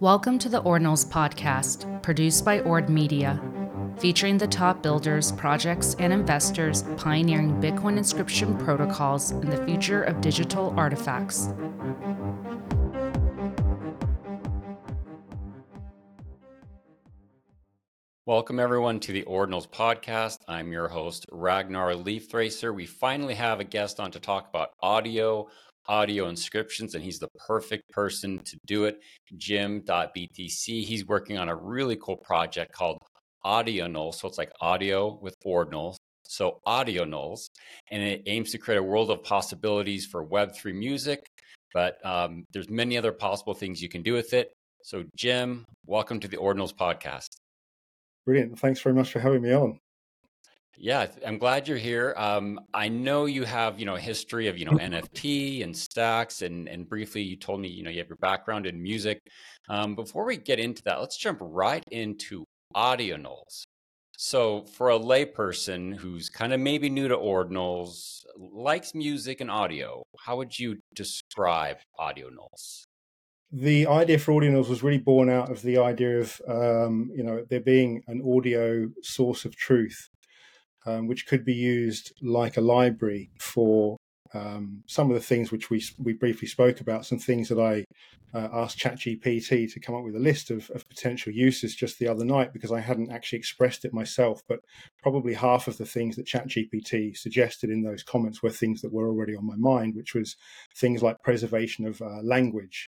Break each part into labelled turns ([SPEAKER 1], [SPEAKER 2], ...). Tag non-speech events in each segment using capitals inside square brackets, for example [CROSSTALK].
[SPEAKER 1] Welcome to the Ordinals podcast, produced by Ord Media, featuring the top builders, projects, and investors pioneering Bitcoin inscription protocols and the future of digital artifacts.
[SPEAKER 2] Welcome, everyone, to the Ordinals podcast. I'm your host, Ragnar Lifthrasir. We finally have a guest on to talk about audio, audio inscriptions, and he's the perfect person to do it. Jim.btc. He's working on a really cool project called Audionals. So it's like audio with ordinals. So audio nulls, and it aims to create a world of possibilities for Web3 music. But um, there's many other possible things you can do with it. So Jim, welcome to the Ordinals podcast.
[SPEAKER 3] Brilliant. Thanks very much for having me on.
[SPEAKER 2] Yeah, I'm glad you're here. Um, I know you have, you know, a history of, you know, NFT and stacks, and and briefly you told me, you know, you have your background in music. Um, before we get into that, let's jump right into audionals. So, for a layperson who's kind of maybe new to ordinals, likes music and audio, how would you describe audionals?
[SPEAKER 3] The idea for audionals was really born out of the idea of, um, you know, there being an audio source of truth um, which could be used like a library for um, some of the things which we we briefly spoke about. Some things that I uh, asked ChatGPT to come up with a list of, of potential uses just the other night because I hadn't actually expressed it myself. But probably half of the things that ChatGPT suggested in those comments were things that were already on my mind, which was things like preservation of uh, language.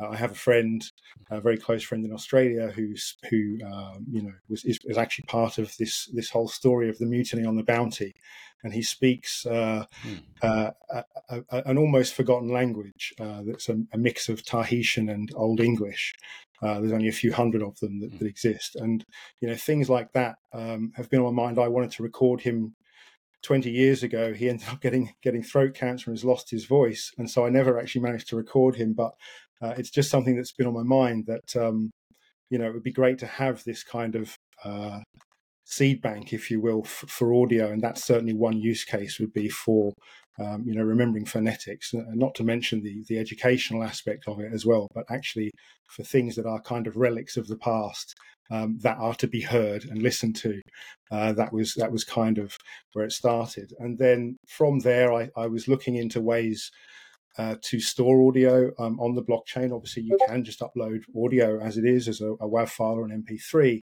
[SPEAKER 3] Uh, I have a friend, a very close friend in Australia, who's who um, you know was is, is, actually part of this this whole story of the mutiny on the Bounty, and he speaks uh, hmm. uh, a, a, an almost forgotten language uh, that's a, a, mix of Tahitian and Old English. Uh, there's only a few hundred of them that, hmm. that, exist, and you know things like that um, have been on my mind. I wanted to record him 20 years ago he ended up getting getting throat cancer and has lost his voice and so i never actually managed to record him but uh, it's just something that's been on my mind that um, you know it would be great to have this kind of uh, seed bank, if you will, f- for audio, and that's certainly one use case would be for um, you know remembering phonetics, and not to mention the the educational aspect of it as well, but actually for things that are kind of relics of the past. Um, that are to be heard and listened to. Uh, that was that was kind of where it started, and then from there, I, I was looking into ways uh, to store audio um, on the blockchain. Obviously, you can just upload audio as it is, as a, a WAV file or an MP3,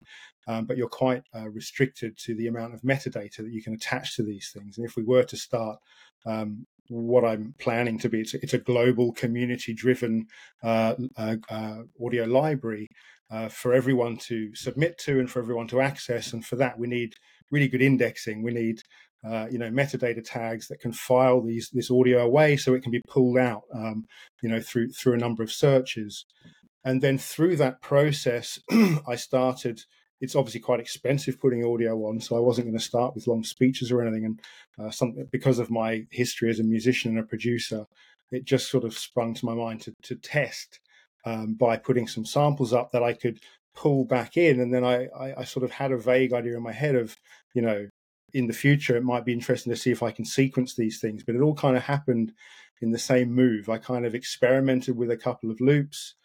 [SPEAKER 3] um, but you're quite uh, restricted to the amount of metadata that you can attach to these things. And if we were to start um, what I'm planning to be, it's, it's a global community driven uh, uh, uh, audio library uh, for everyone to submit to and for everyone to access. And for that, we need really good indexing. We need uh, you know metadata tags that can file these this audio away so it can be pulled out um, you know through through a number of searches. And then through that process [CLEARS THROAT] i started it's obviously quite expensive putting audio on so i wasn't going to start with long speeches or anything. And uh, something because of my history as a musician and a producer it just sort of sprung to my mind to, to test um, by putting some samples up that i could pull back in. And then I, I, I sort of had a vague idea in my head of you know in the future, it might be interesting to see if I can sequence these things. But it all kind of happened in the same move. I kind of experimented with a couple of loops,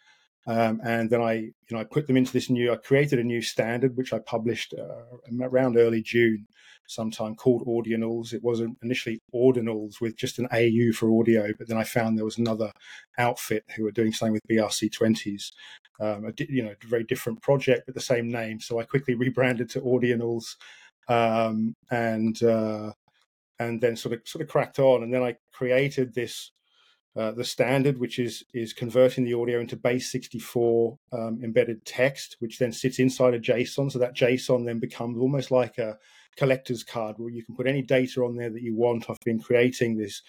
[SPEAKER 3] um, and then I, you know, I put them into this new. I created a new standard which I published uh, around early June, sometime called Audionals. It wasn't initially Ordinals with just an AU for audio, but then I found there was another outfit who were doing something with BRC20s. Um, a, you know, a very different project but the same name. So I quickly [LAUGHS] rebranded to Audionals um, and uh, and then sort of sort of cracked on. And then I created this uh, the standard, which is is converting the audio into base 64 um, embedded text, which then sits inside a JSON. So that JSON then becomes almost like a collector's card where you can put any data on there that you want. I've been creating this.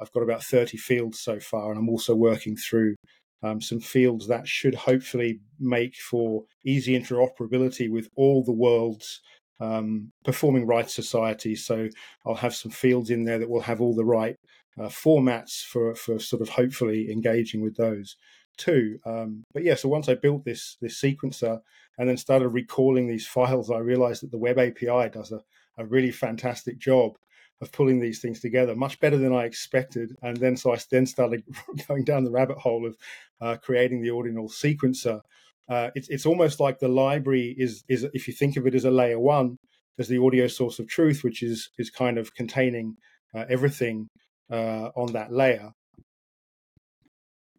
[SPEAKER 3] I've got about 30 fields so far, and I'm also working through um, some fields that should hopefully make for easy interoperability with all the world's um, performing rights society. So I'll have some fields in there that will have all the right uh, formats for for sort of hopefully engaging with those too. Um, but yeah, so once I built this this sequencer and then started recalling these [LAUGHS] files, I realized that the web API does a, a really fantastic job of pulling these things together, much better than I expected. And then so I then started [LAUGHS] going down the rabbit hole of uh, creating the ordinal sequencer, uh, it's it's almost like the library is is if you think of it as a layer one, as the audio source of truth, which is is kind of containing uh, everything uh, on that layer.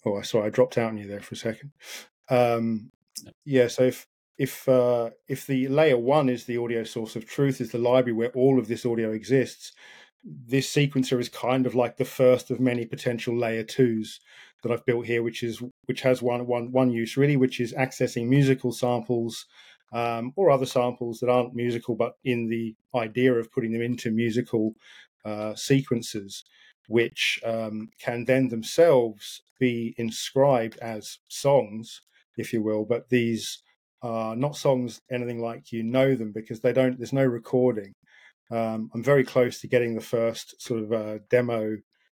[SPEAKER 3] Oh, I sorry, I dropped out on you there for a second. Um, yeah, so if if uh, if the layer one is the audio source of truth, is the library where all of this audio exists, this sequencer is kind of like the first of many potential layer twos that I've built here, which is which has one one one use really, which is accessing musical samples um, or other samples that aren't musical, but in the idea of putting them into musical uh, sequences, which um, can then themselves be inscribed as songs, if you will. But these are not songs anything like you know them because they don't. There's no recording. Um, I'm very close to getting the first sort of uh, demo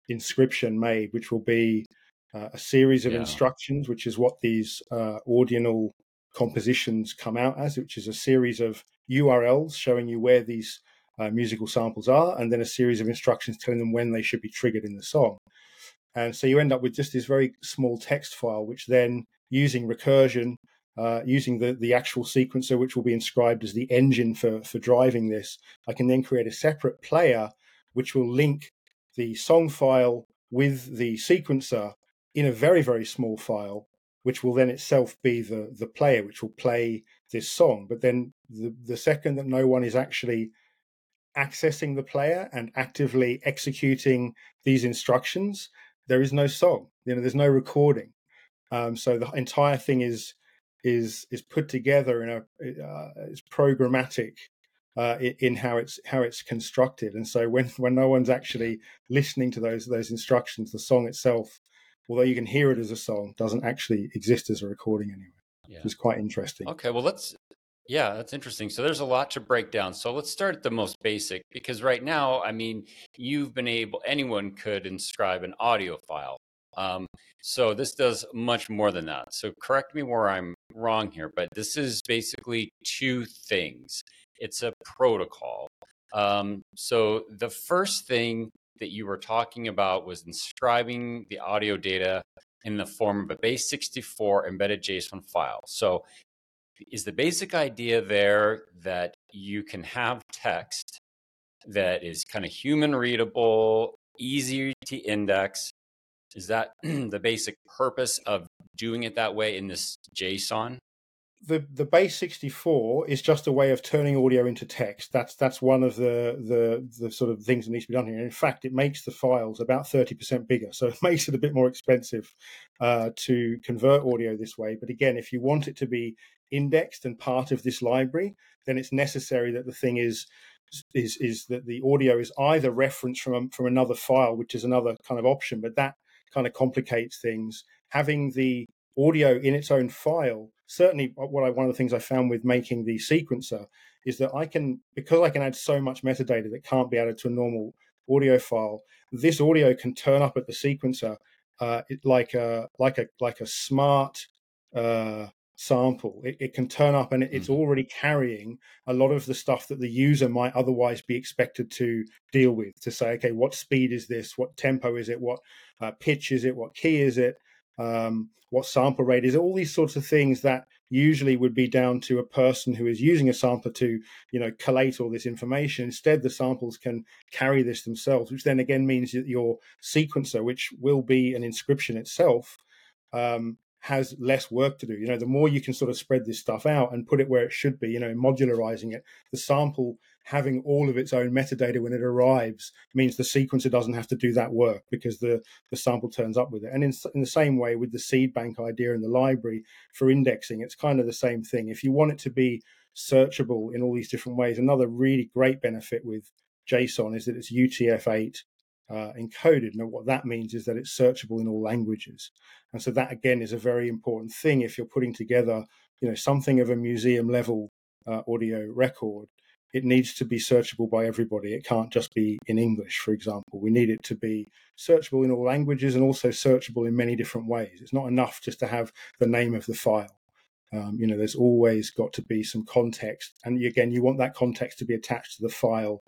[SPEAKER 3] inscription made, which will be uh, a series of yeah. instructions, which is what these uh, ordinal compositions come out as, which is a series of URLs showing you where these uh, musical samples are, and then a series of instructions telling them when they should be triggered in the song. And so you end up with just this very small text file, which then using recursion uh, using the, the actual sequencer, which will be inscribed as the engine for, for driving this, I can then create a separate player which will link the song file with the sequencer in a very, very small file, which will then itself be the, the player, which will play this song. But then the, the second that no one is actually accessing the player and actively executing these instructions, there is no song. You know, there's no recording. Um, so the entire thing is is is put together in a uh, it's programmatic uh, in how it's how it's constructed. And so when when no one's actually listening to those those instructions, the song itself, although you can hear it as a song, doesn't actually exist as a recording anyway. Yeah. Which is quite interesting.
[SPEAKER 2] Okay, well let's yeah, that's interesting. So there's a lot to break down. So let's start at the most basic because right now, I mean, you've been able anyone could inscribe an audio file. Um, so this does much more than that. So correct me where I'm wrong here, but this is basically two things. It's a protocol. Um, so the first thing that you were talking about was inscribing the audio data in the form of a base 64 embedded JSON file. So is the basic idea there that you can have text that is kind of human readable, easy to index, is that [CLEARS THROAT] the basic purpose of doing it that way in this JSON?
[SPEAKER 3] The the base 64 is just a way of turning audio into text. That's that's one of the the the sort of things that needs to be done here. In fact, it makes the files about 30% bigger, so it [LAUGHS] makes it a bit more expensive uh, to convert audio this way. But again, if you want it to be indexed and part of this library, then it's necessary that the thing is is is that the audio is either referenced from from another file, which is another kind of option, but that kind of complicates things. Having the audio in its own file, certainly what I, one of the things I found with making the sequencer is that I can, because I can add so much metadata that can't be added to a normal audio file, this audio can turn up at the sequencer uh, like a like a like a smart uh, sample. It, it, can turn up and it's mm. already carrying a lot of the stuff that the user might otherwise be expected to deal with. To say, okay, what speed is this? What tempo is it? What uh, pitch is it? What key is it? Um, what sample rate is? All these sorts of things that usually would be down to a person who is using a sampler to, you know, collate all this information. Instead, the samples can carry this themselves, which then again means that your sequencer, which will be an inscription itself, um, has less work to do. You know, the more you can sort of spread this stuff out and put it where it should be, you know, modularizing it, the sample having all of its own metadata when it arrives means the sequencer doesn't have to do that work because the, the sample turns up with it. And in, in the same way with the seed bank idea in the library for indexing, it's kind of the same thing. If you want it to be searchable in all these different ways, another really great benefit with JSON is that it's UTF-8 uh, encoded. And what that means is that it's searchable in all languages. And so that again is a very important thing if you're putting together, you know, something of a museum level uh, audio record it needs to be searchable by everybody. It can't just be in English, for example. We need it to be searchable in all languages and also searchable in many different ways. It's not enough just to have the name of the file. Um, you know, there's always got to be some context, and again, you want that context to be attached to the file.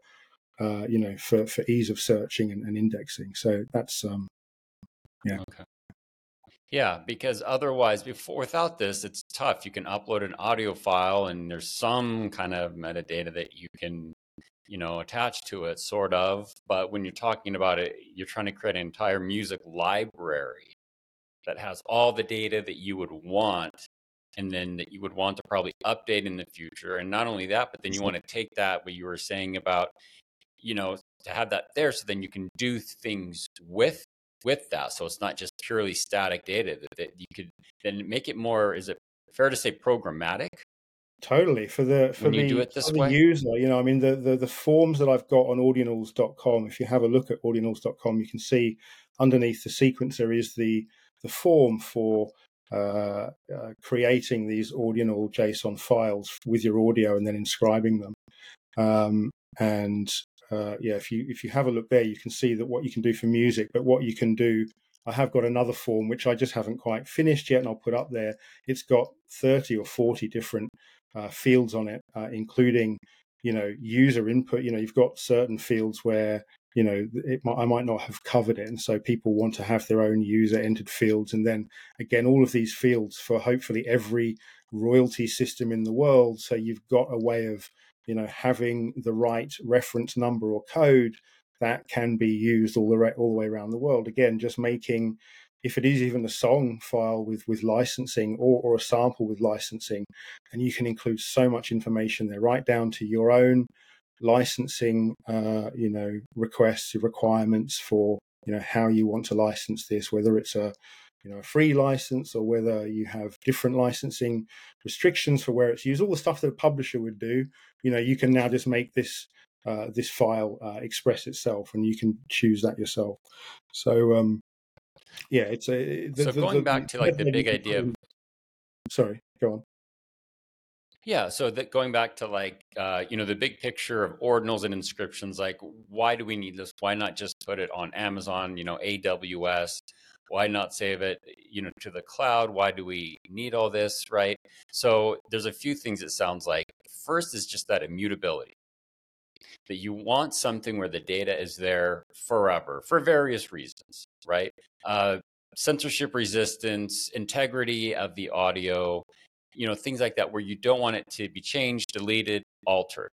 [SPEAKER 3] Uh, you know, for for ease of searching and, and indexing. So that's um, yeah.
[SPEAKER 2] Okay. Yeah, because otherwise, before without this, it's tough. You can upload an audio file, and there's some kind of metadata that you can, you know, attach to it, sort of. But when you're talking about it, you're trying to create an entire music library that has all the data that you would want, and then that you would want to probably update in the future. And not only that, but then you mm-hmm. want to take that what you were saying about, you know, to have that there, so then you can do things with with that. So it's not just purely static data that, that you could then make it more, is it fair to say programmatic?
[SPEAKER 3] Totally for the for the, for the user, you know, I mean the, the the forms that I've got on audionals.com. If you have a look at audionals.com, you can see underneath the sequencer is the the form for uh, uh, creating these Audional JSON files with your audio and then inscribing them. Um, and uh, yeah, if you if you have a look there, you can see that what you can do for music, but what you can do. I have got another form which I just haven't quite finished yet, and I'll put up there. It's got thirty or forty different uh, fields on it, uh, including you know user input. You know, you've got certain fields where you know might, I might not have covered it, and so people want to have their own user entered fields, and then again all of these fields for hopefully every royalty system in the world. So you've got a way of you know having the right reference number or code that can be used all the way, all the way around the world. Again, just making if it is even a song file with with licensing or, or a sample with licensing, and you can include so much information there, right down to your own licensing, uh, you know, requests, requirements for you know how you want to license this, whether it's a you know a free license or whether you have different licensing restrictions for where it's used. All the stuff that a publisher would do you know you can now just make this uh, this file uh, express itself and you can choose that yourself. So um yeah it's a
[SPEAKER 2] the, so the, going the, back to like the big idea of
[SPEAKER 3] sorry go on.
[SPEAKER 2] Yeah, so that going back to like uh, you know the big picture of ordinals and inscriptions, like why do we need this? Why not just put it on Amazon, you know, AWS, why not save it you know to the cloud? Why do we need all this right? So there's a few things it sounds like. First is just that immutability. That you want something where the data is there forever for various reasons right? Uh, censorship resistance integrity of the audio you know things like that where you don't want it to be changed deleted altered.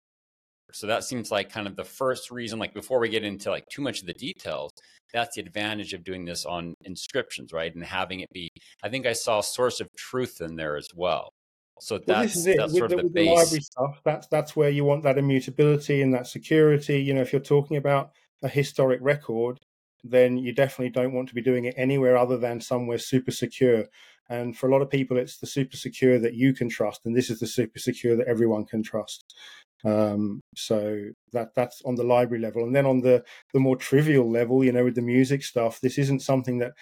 [SPEAKER 2] So that seems like kind of the first reason like before we get into like too much of the details that's the advantage of doing this on inscriptions, right? And having it be, I think I saw source of truth in there as well. So that's, this is it. that's with sort the, of the, base. The library
[SPEAKER 3] stuff, that's, that's where you want that immutability and that security. You know, if you're talking about a historic record, then you definitely don't want to be doing it anywhere other than somewhere super secure. And for a lot of people, it's the super secure that you can trust, and this is the super secure that everyone can trust. Um, so that that's on the library level, and then on the the more trivial level, you know, with the music stuff, this isn't something that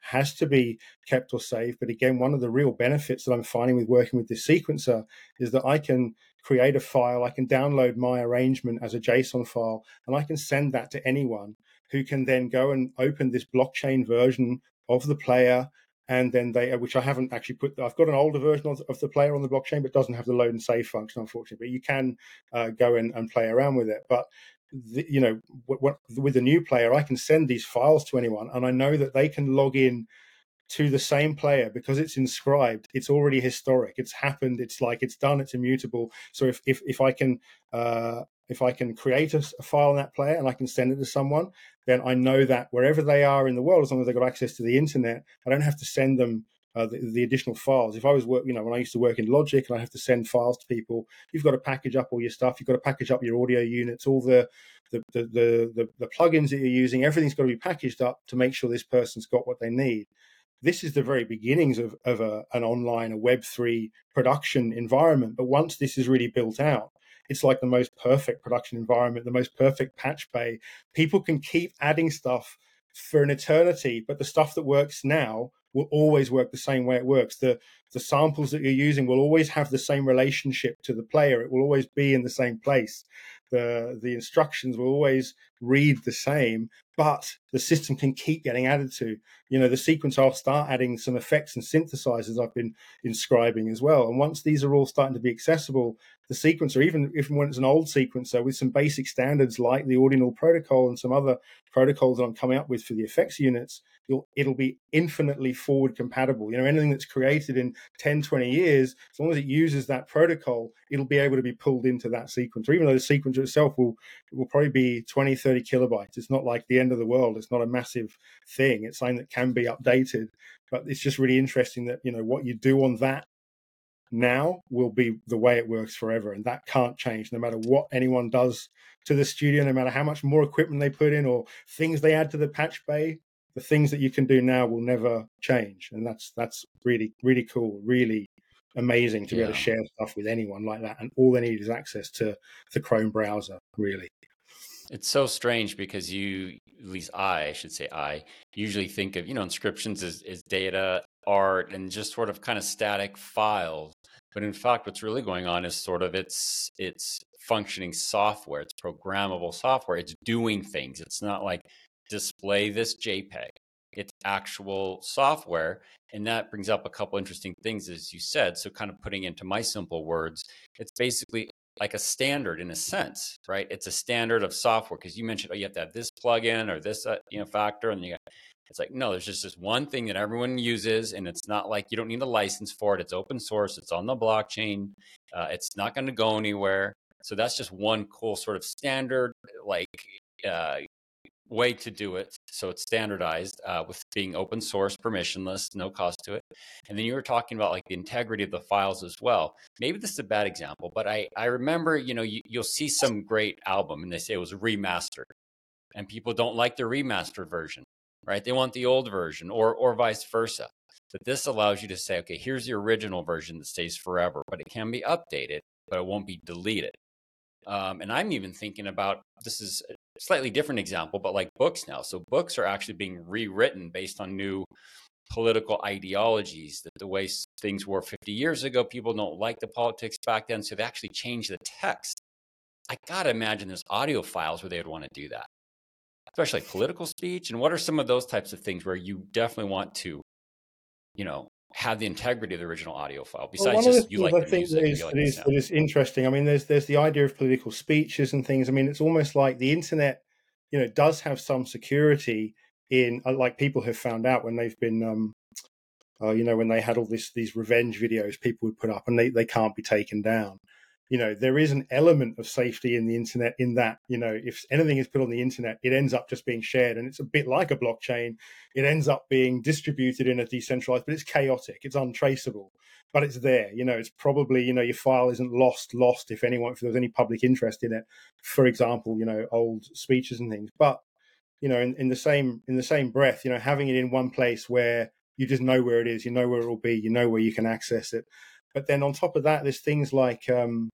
[SPEAKER 3] has to be kept or saved. But again, one of the real benefits that I'm finding with working with this sequencer is that I can create a file, I can download my arrangement as a JSON file, and I can send that to anyone who can then go and open this blockchain version of the player and then they, which I haven't actually put. I've got an older version of, of the player on the blockchain, but doesn't have the load and save function, unfortunately. But you can uh, go in and play around with it. But the, you know, w- w- with the new player, I can send these files to anyone, and I know that they can log in to the same player because it's inscribed. It's already historic. It's happened. It's like it's done. It's immutable. So if if if I can uh, if I can create a, a, file on that player and I can send it to someone, then I know that wherever they are in the world, as long as they've got access to the internet, I don't have to send them uh, the, the, additional files. If I was work, you know, when I used to work in Logic and I have to send files to people, you've got to package up all your stuff. You've got to package up your audio units, all the the the the, the, the plugins that you're using. Everything's got to be packaged up to make sure this person's got what they need. This is the very beginnings of, of a, an online, a Web3 production environment. But once this is really built out, it's like the most perfect production environment, the most perfect patch bay. People can keep adding stuff for an eternity, but the stuff that works now will always work the same way it works. The the samples that you're using will always have the same relationship to the player. It will always be in the same place. The the instructions will always read the same, but the system can keep getting added to. You know, the sequence I'll start adding some effects and synthesizers I've been inscribing as well. And once these are all starting to be accessible, the sequencer, even if when it's an old sequencer with some basic standards like the Ordinal protocol and some other protocols that I'm coming up with for the effects units, it'll be infinitely forward compatible. You know, anything that's created in 10, 20 years, as long as it uses that protocol, it'll be able to be pulled into that sequencer, even though the sequencer itself will will probably be 20, 30 kilobytes. It's not like the end of the world. It's not a massive thing. It's something that can be updated. But it's just really interesting that, you know, what you do on that now will be the way it works forever. And that can't change no matter what anyone does to the studio, no matter how much more equipment they put in or things they add to the patch bay. The things that you can do now will never change. And that's that's really, really cool, really amazing to be able to share stuff with anyone like that. And all they need is access to the Chrome browser, really.
[SPEAKER 2] It's so strange because you, at least I, I should say I, usually think of, you know, inscriptions as, as data, art, and just sort of kind of static files. But in fact, what's really going on is sort of it's it's functioning software. It's programmable software. It's doing things. It's not like display this JPEG. It's actual software. And that brings up a couple interesting things, as you said. So, kind of putting into my simple words, it's basically like a standard in a sense, right? It's a standard of software because you mentioned, oh, you have to have this plugin or this, uh, you know, factor, and you got, it's like no, there's just this one thing that everyone uses, and it's not like you don't need a license for it. It's open source. It's on the blockchain. Uh, it's not going to go anywhere. So that's just one cool sort of standard, like uh, way to do it. So it's standardized uh, with being open source, permissionless, no cost to it. And then you were talking about like the integrity of the files as well. Maybe this is a bad example, but I, I remember, you know, you, you'll see some great album and they say it was remastered and people don't like the remastered version, right? They want the old version or, or vice versa. But this allows you to say, okay, here's the original version that stays forever, but it can be updated, but it won't be deleted. Um, and I'm even thinking about this is slightly different example, but like books now. So books are actually being rewritten based on new political ideologies that the way things were 50 years ago. People don't like the politics back then so they actually change the text. I gotta imagine there's audio files where they would want to do that especially political speech. And what are some of those types of things where you definitely want to you know have the integrity of the original audio file besides well, just you like I think
[SPEAKER 3] that is, like that, is, that is interesting. I mean, there's there's the idea of political speeches and things. I mean, it's almost like the internet, you know, does have some security in uh, like people have found out when they've been um uh, you know when they had all this these revenge videos people would put up and they, they can't be taken down you know there is an element of safety in the internet in that you know if anything is put on the internet it ends up just being shared and it's a bit like a blockchain. It ends up being distributed in a decentralized but it's chaotic it's untraceable but it's there. You know it's probably you know your file isn't lost lost if anyone if there's any public interest in it for example you know old speeches and things. But you know in, in the same in the same breath you know having it in one place where you just know where it is you know where it will be you know where you can access it. But then on top of that there's things like um,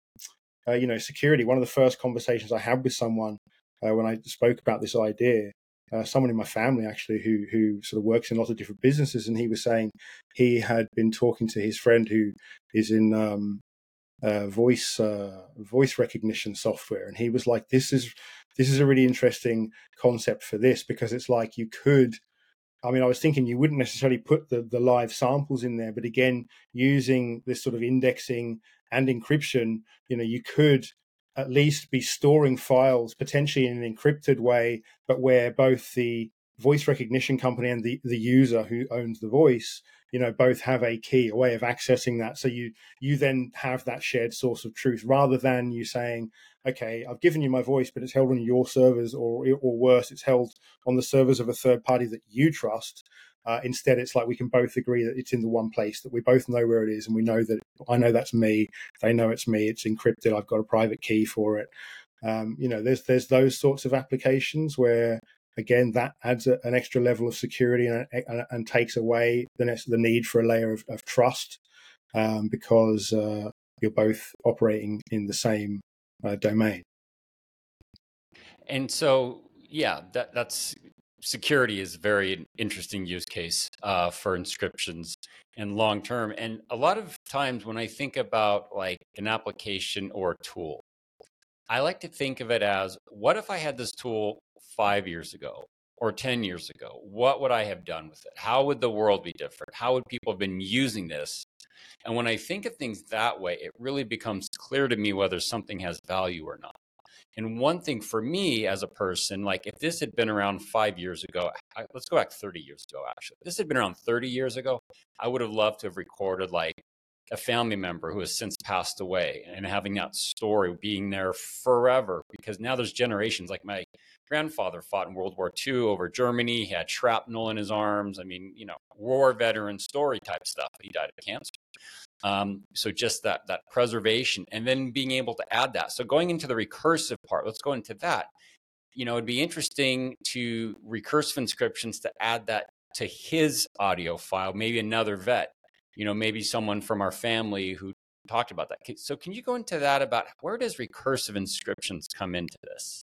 [SPEAKER 3] uh, you know, security. One of the first conversations I had with someone uh, when I spoke about this idea, uh, someone in my family actually who who sort of works in lots of different businesses, and he was saying he had been talking to his friend who is in um, uh, voice uh, voice recognition software, and he was like, "This is this is a really interesting concept for this because it's like you could." I mean, I was thinking you wouldn't necessarily put the, the live samples in there, but again, using this sort of indexing and encryption, you know, you could at least be storing files potentially in an encrypted way, but where both the voice recognition company and the, the user who owns the voice, you know, both have a key, a way of accessing that. So you you then have that shared source of truth rather than you saying, okay, I've given you my voice, but it's held on your servers, or or worse, it's held on the servers of a third party that you trust. Uh, instead, it's like we can both agree that it's in the one place, that we both know where it is, and we know that I know that's me. They know it's me. It's encrypted. I've got a private key for it. Um, you know, there's there's those sorts of applications where again that adds a, an extra level of security and, and, and takes away the the need for a layer of, of trust um, because uh, you're both operating in the same uh, domain.
[SPEAKER 2] And so, yeah, that, that's security is a very interesting use case uh, for inscriptions and long term. And a lot of times when I think about like an application or a tool, I like to think of it as what if I had this tool five years ago or 10 years ago, what would I have done with it? How would the world be different? How would people have been using this? And when I think of things that way, it really becomes clear to me whether something has value or not. And one thing for me as a person, like if this had been around five years ago, I, let's go back 30 years ago, actually. If this had been around 30 years ago, I would have loved to have recorded like a family member who has since passed away and having that story being there forever because now there's generations like my grandfather fought in World War II over Germany. He had shrapnel in his arms. I mean, you know, war veteran story type stuff. He died of cancer. Um, so just that that preservation, and then being able to add that. So going into the recursive part, let's go into that. You know, it'd be interesting to recursive inscriptions to add that to his audio file. Maybe another vet. You know, maybe someone from our family who talked about that. So can you go into that about where does recursive inscriptions come into this?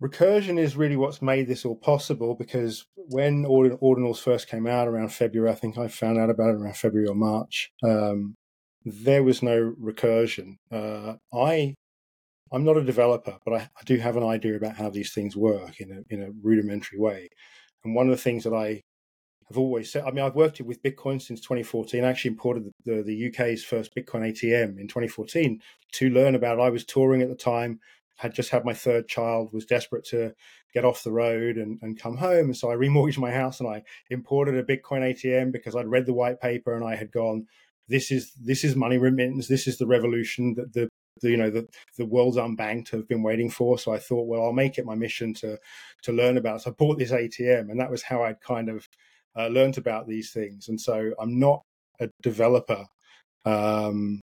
[SPEAKER 3] Recursion is really what's made this all possible because when ordinals first came out around February, I think I found out about it around February or March. Um, there was no recursion. Uh, I I'm not a developer, but I, I, do have an idea about how these things work in a in a rudimentary way. And one of the things that I have always said, I mean, I've worked with Bitcoin since 2014. I actually imported the, the, the UK's first Bitcoin ATM in 2014 to learn about it. I was touring at the time had just had my third child, was desperate to get off the road and, and come home. And so I remortgaged my house and I imported a Bitcoin ATM because I'd read the white paper and I had gone, this is this is money remittance. This is the revolution that the, the you know the the world's unbanked have been waiting for. So I thought, well, I'll make it my mission to to learn about. It. So I bought this ATM, and that was how I'd kind of uh, learned about these things. And so I'm not a developer um,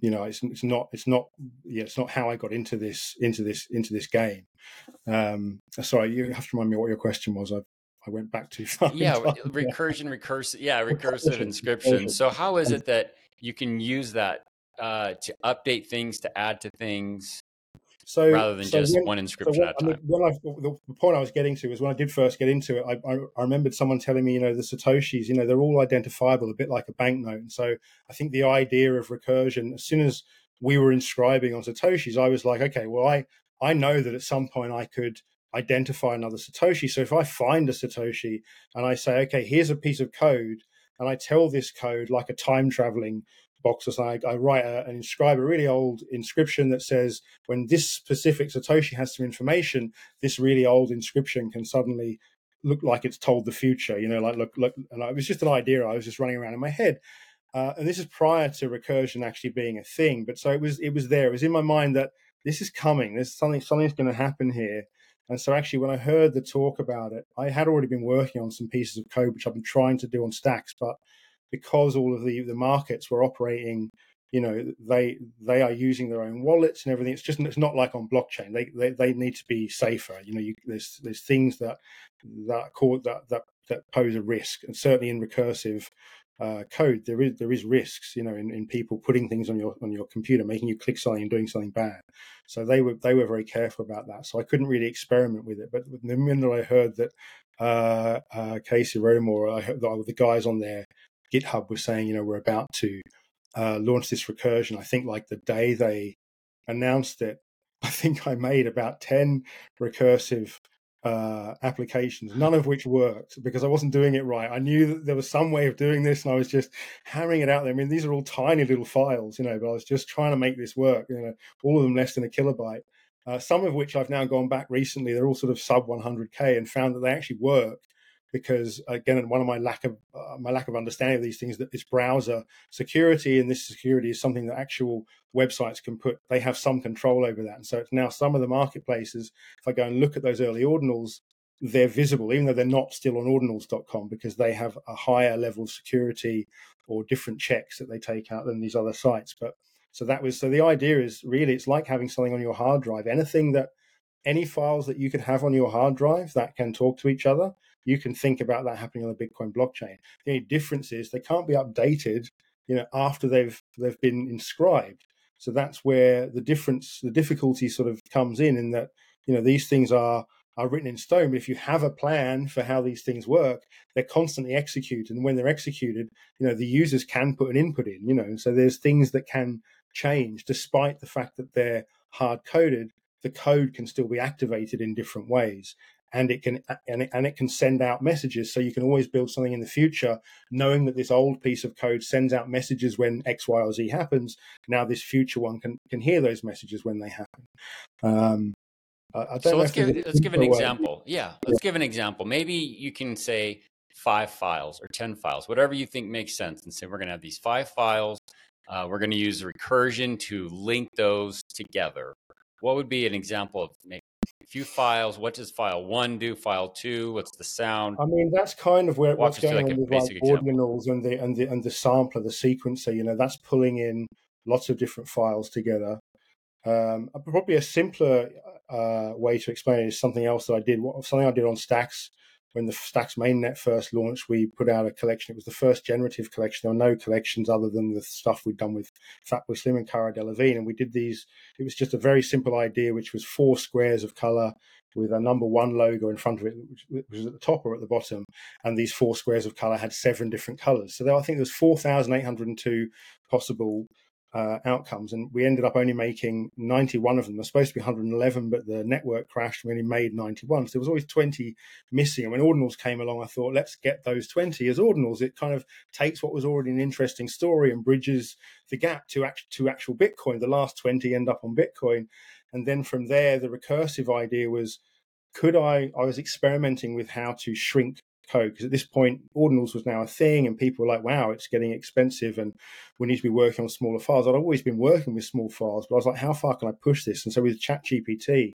[SPEAKER 3] you know it's, it's not it's not yeah it's not how i got into this into this into this game. Um sorry you have to remind me what your question was. I i went back too [LAUGHS] far
[SPEAKER 2] yeah [LAUGHS] recursion recursive yeah recursive inscription. so how is it that you can use that uh to update things to add to things so rather than so just when, one inscription so when, at a time.
[SPEAKER 3] I, the, the, point I was getting to was when I did first get into it, I, I, I, remembered someone telling me, you know, the satoshis, you know, they're all identifiable, a bit like a banknote. And so I think the idea of recursion, as soon as we were inscribing on satoshis, I was like, okay, well, I I know that at some point I could identify another satoshi. So if I find a satoshi and I say, okay, here's a piece of code, and I tell this code like a time traveling boxes. I, I write a, and inscribe a really old inscription that says, when this specific Satoshi has some information, this really old inscription can suddenly look like it's told the future. You know, like look, look. And it was just an idea I was just running around in my head. Uh, and this is prior to recursion actually being a thing. But so it was, it was there. It was in my mind that this is coming. There's something, something's going to happen here. And so actually, when I heard the talk about it, I had already been working on some pieces of code which I've been trying to do on Stacks, but because all of the the markets were operating you know they they are using their own wallets and everything. It's just it's not like on blockchain. They they, they need to be safer. You know you, there's there's things that that cause that that that pose a risk. And certainly in recursive uh, code there is there is risks you know in, in people putting things on your on your computer making you click something and doing something bad. So they were they were very careful about that. So i couldn't really experiment with it. But the minute i heard that uh, uh, Casey Rodarmor, I the guys on there GitHub was saying, you know, we're about to uh, launch this recursion. I think like the day they announced it, [LAUGHS] I think I made about 10 recursive uh, applications, none of which worked because I wasn't doing it right. I knew that there was some way of doing this and I was just hammering it out there. I mean, these are all tiny little files, you know, but I was just trying to make this work, you know, all of them less than a kilobyte. Uh, some of which I've now gone back recently, they're all sort of sub 100K and found that they actually work because again one of my lack of uh, my lack of understanding of these things that it's browser security and this security is something that actual websites can put they have some control over that. And so it's now some of the marketplaces if i go and look at those early ordinals they're visible even though they're not still on ordinals.com because they have a higher level of security or different checks that they take out than these other sites. But so that was so the idea is really it's like having something on your hard drive. Anything that any files that you could have on your hard drive that can talk to each other you can think about that happening on the Bitcoin blockchain. The only difference is they can't be updated, you know, after they've they've been inscribed. So that's where the difference, the difficulty sort of comes in, in that you know these things are are written in stone. But if you have a plan for how these things work, they're constantly executed, and when they're executed, you know the users can put an input in. You know, so there's things that can change despite the fact that they're hard coded. The code can still be activated in different ways, and it can and it, and it can send out messages. So you can always build something in the future knowing that this old piece of code sends out messages when x y or z happens. Now this future one can can hear those messages when they happen. Um,
[SPEAKER 2] so let's give let's give an example. Yeah let's yeah. give an example. Maybe you can say five files or 10 files whatever you think makes sense and say we're going to have these five files. Uh, we're going to use recursion to link those together. What would be an example of few files. What does file one do? File two? What's the sound?
[SPEAKER 3] I mean, that's kind of where Walk what's going like on with like ordinals and the and the and the sampler, the sequencer. You know, that's pulling in lots of different files together. Um, probably a simpler uh, way to explain it is something else that I did. Something I did on Stacks when the Stacks mainnet first launched, we put out a collection. It was the first generative collection. There were no collections other than the stuff we'd done with Fatboy Slim and Cara Delevingne. And we did these, it was just a very simple idea, which was four squares of color with a number one logo in front of it, which was at the top or at the bottom. And these four squares of color had seven different colors. So there, I think there's 4,802 possible uh, outcomes, and we ended up only making 91 of them. They're supposed to be 111, but the network crashed. We only made 91. So there was always 20 missing. And when ordinals came along, I thought, let's get those 20 as ordinals. It kind of takes what was already an interesting story and bridges the gap to, act- to actual Bitcoin. The last 20 end up on Bitcoin. And then from there, the recursive idea was could I, I was experimenting with how to shrink code because at this point ordinals was now a thing and people were like wow it's getting expensive and we need to be working on smaller files. I'd always been working with small files but i was like how far can i push this? And so with chat gpt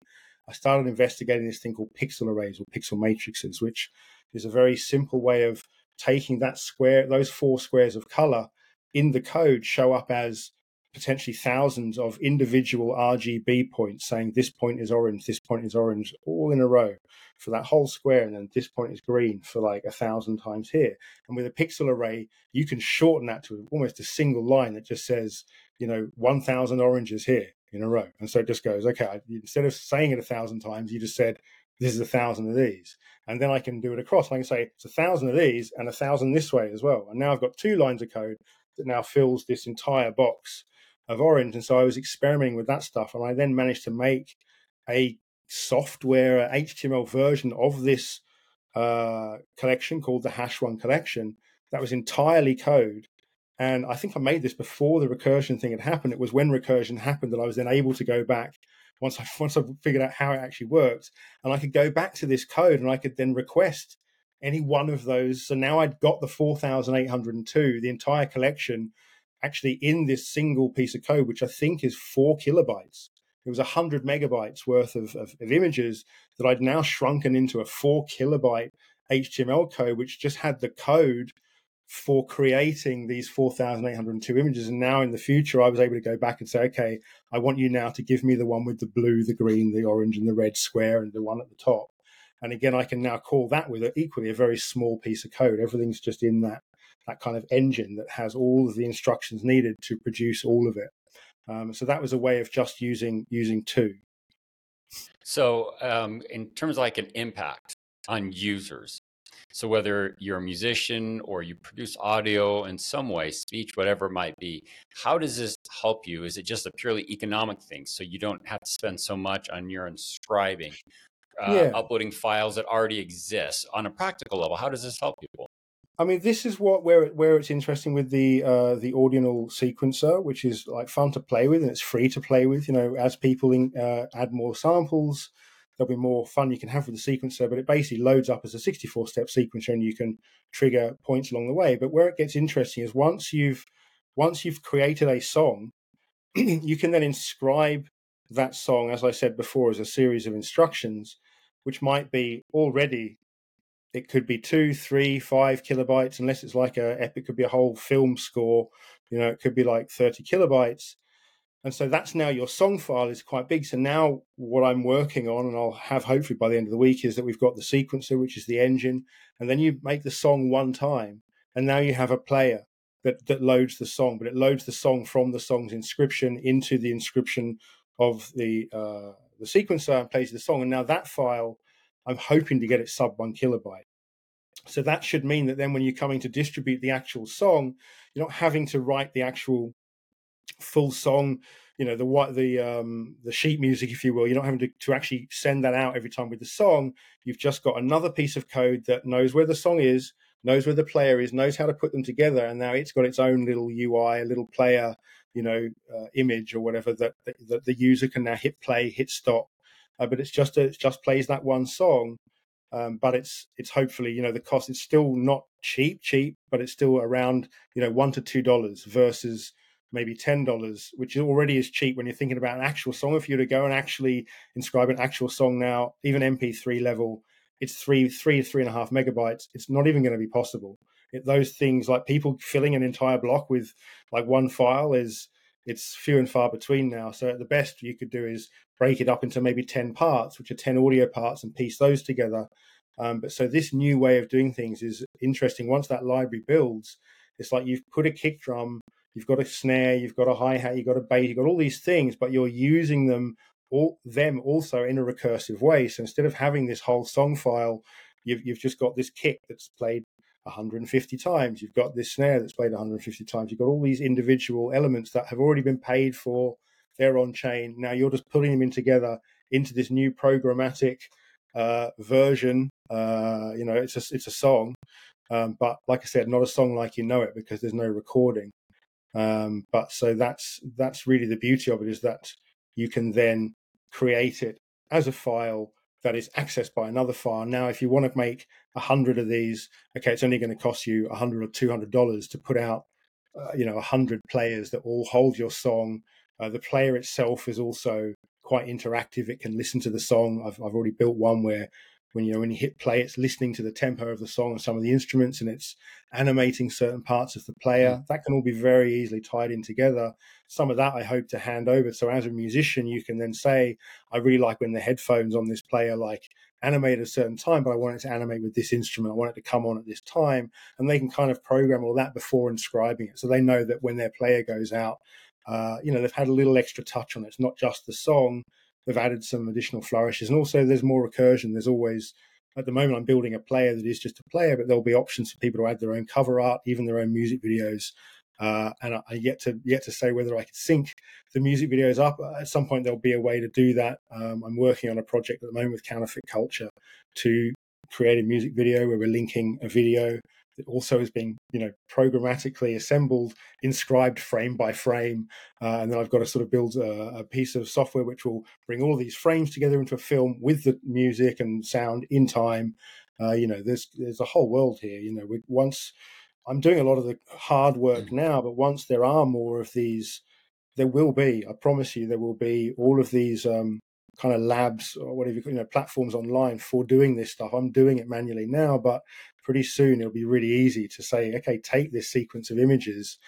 [SPEAKER 3] i started investigating this thing called pixel arrays or pixel matrices which is a very simple way of taking that square those four squares of color in the code show up as potentially thousands of individual RGB points saying this point is orange, this point is orange, all in a row for that whole square, and then this point is green for like a thousand times here. And with a pixel array, you can shorten that to almost a single line that just says, you know, 1,000 oranges here in a row. And so it just goes, okay, instead of saying it a thousand times, you just said, this is a thousand of these. And then I can do it across. I can say it's a thousand of these and a thousand this way as well. And now I've got two lines of code that now fills this entire box of Orange. And so I was experimenting with that stuff. And I then managed to make a software a HTML version of this uh, collection called the Hash One collection that was entirely code. And I think I made this before the recursion thing had happened. It was when recursion happened that I was then able to go back once I [LAUGHS] once I figured out how it actually worked, and I could go back to this code and I could then request any one of those. So now I'd got the four thousand eight hundred and two, the entire collection actually in this single piece of code, which I think is four kilobytes. It was 100 megabytes worth of, of, of images that I'd now shrunken into a four kilobyte HTML code, which just had the code for creating these 4,802 images. And now in the future, I was able to go back and say, okay, I want you now to give me the one with the blue, the green, the orange, and the red square, and the one at the top. And again, I can now call that with a, equally a very small piece of code. Everything's just in that that kind of engine that has all of the instructions needed to produce all of it. Um, so that was a way of just using using two.
[SPEAKER 2] So um, in terms of like an impact on users, so whether you're a musician or you produce audio in some way, speech, whatever it might be, how does this help you? Is it just a purely economic thing? So you don't have to spend so much on your inscribing, uh, yeah. uploading files that already exist on a practical level. How does this help people?
[SPEAKER 3] I mean, this is what where where it's interesting with the uh, the ordinal sequencer, which is like fun to play with and it's free to play with. You know, as people in, uh, add more samples, there'll be more fun you can have with the sequencer. But it basically loads up as a 64 step sequencer, and you can trigger points along the way. But where it gets interesting is once you've once you've created a song, [CLEARS THROAT] you can then inscribe that song, as I said before, as a series of instructions, which might be already it could be two, three, five kilobytes, unless it's like a it could be a whole film score. You know, it could be like 30 kilobytes. And so that's now your song file is quite big. So now what I'm working on, and I'll have hopefully by the end of the week, is that we've got the sequencer, which is the engine, and then you make the song one time, and now you have a player that that loads the song, but it loads the song from the song's inscription into the inscription of the uh, the sequencer and plays the song. And now that file I'm hoping to get it sub one kilobyte. So that should mean that then when you're coming to distribute the actual song, you're not having to write the actual full song, you know the what the um the sheet music if you will you're not having to, to actually send that out every time with the song you've just got another piece of code that knows where the song is knows where the player is knows how to put them together and now it's got its own little ui a little player you know uh, image or whatever that, that the user can now hit play hit stop uh, but it's just a, it just plays that one song. Um, but it's it's hopefully you know the cost is still not cheap cheap but it's still around you know one to two dollars versus maybe ten dollars which already is cheap when you're thinking about an actual song. If you were to go and actually inscribe an actual song now even mp3 level it's three three three and a half megabytes. It's not even going to be possible. It, those things like people filling an entire block with like one file is it's few and far between now so at the best you could do is break it up into maybe 10 parts, which are 10 audio parts, and piece those together. Um, but so this new way of doing things is interesting. Once that library builds, it's like you've put a kick drum, you've got a snare, you've got a hi hat, you've got a bass, you've got all these things, but you're using them all them also in a recursive way. So instead of having this whole song file, you've you've just got this kick that's played 150 times. You've got this snare that's played 150 times. You've got all these individual elements that have already been paid for they're on chain. Now you're just putting them in together into this new programmatic uh, version. Uh, you know, it's a it's a song, um, but like I said, not a song like you know it because there's no recording. Um, but so that's that's really the beauty of it is that you can then create it as a file that is accessed by another file. Now, if you want to make a hundred of these, okay, it's only going to cost you a hundred or two hundred dollars to put out, uh, you know, a hundred players that all hold your song uh, the player itself is also quite interactive. It can listen to the song. I've, I've already built one where when you know when you hit play, it's listening to the tempo of the song and some of the instruments, and it's animating certain parts of the player. Mm. That can all be very easily tied in together. Some of that I hope to hand over. So as a musician, you can then say, I really like when the headphones on this player like animate at a certain time, but I want it to animate with this instrument. I want it to come on at this time, and they can kind of program all that before inscribing it, so they know that when their player goes out, uh, you know, they've had a little extra touch on it. It's not just the song. They've added some additional flourishes, and also there's more recursion. There's always, at the moment, I'm building a player that is just a player, but there'll be options for people to add their own cover art, even their own music videos. Uh, and I, I yet to yet to say whether I could sync the music videos up. At some point, there'll be a way to do that. Um, I'm working on a project at the moment with Counterfeit Culture to create a music video where we're linking a video that also is being you know programmatically assembled inscribed frame by frame uh, and then i've got to sort of build a, a, piece of software which will bring all these frames together into a film with the music and sound in time uh, you know there's there's a whole world here you know once i'm doing a lot of the hard work mm. now but once there are more of these there will be i promise you there will be all of these um, kind of labs or whatever you know platforms online for doing this stuff i'm doing it manually now but pretty soon it'll be really easy to say, okay, take this sequence of images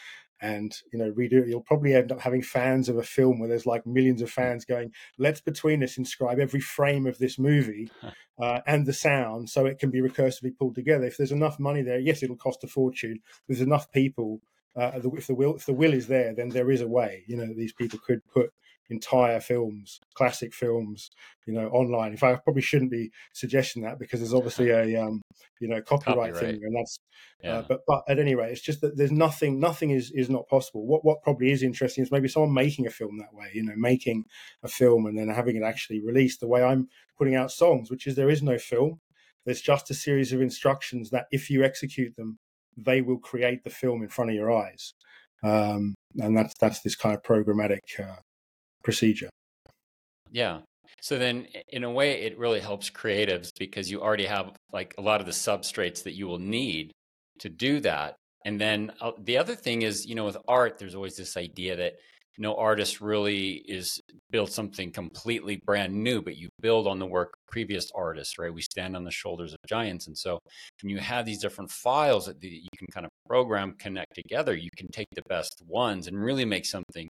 [SPEAKER 3] and you know redo it. You'll probably end up having fans of a film where there's like millions of fans going, let's between us inscribe every frame of this movie [LAUGHS] uh, and the sound so it can be recursively pulled together. If there's enough money there, yes, it'll cost a fortune. There's enough people. Uh, if the will if the will is there, then there is a way. You know, these people could put entire films, classic films, you know, online. In fact, I probably shouldn't be suggesting that because there's obviously a, [LAUGHS] um, you know, copyright, copyright. thing, and that's. Uh, yeah. Uh, but but at any rate, it's just that there's nothing. Nothing is is not possible. What what probably is interesting is maybe someone making a film that way. You know, making a film and then having it actually released the way I'm putting out songs, which is there is no film. There's just a series of instructions that if you execute them, they will create the film in front of your eyes. Um, and that's that's this kind of programmatic uh, procedure.
[SPEAKER 2] Yeah. So then in a way it really helps creatives because you already have like a lot of the substrates that you will need to do that. And then uh, the other thing is, you know, with art there's always this idea that no artist really is build something completely brand new, but you build on the work of previous artists, right? We stand on the shoulders of giants. And so when you have these different files that you can kind of program, connect together, you can take the best ones and really make something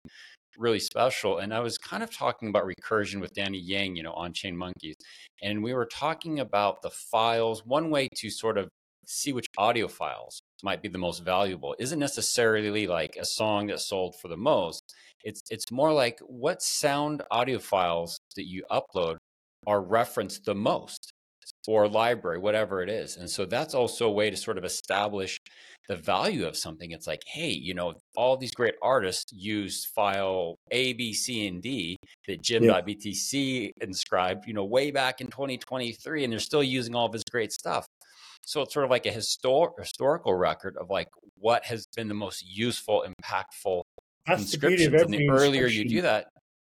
[SPEAKER 2] really special. And I was kind of talking about recursion with Danny Yang, you know, on Chain Monkeys. And we were talking about the files. One way to sort of see which audio files might be the most valuable isn't necessarily like a song that sold for the most. It's it's more like what sound audio files that you upload are referenced the most or library, whatever it is. And so that's also a way to sort of establish the value of something. It's like, hey, you know, all these great artists used file A, B, C, and D that Jim.btc yeah. inscribed, you know, way back in 2023, and they're still using all of his great stuff. So it's sort of like a histor- historical record of like what has been the most useful, impactful That's inscriptions. The and the earlier you do that,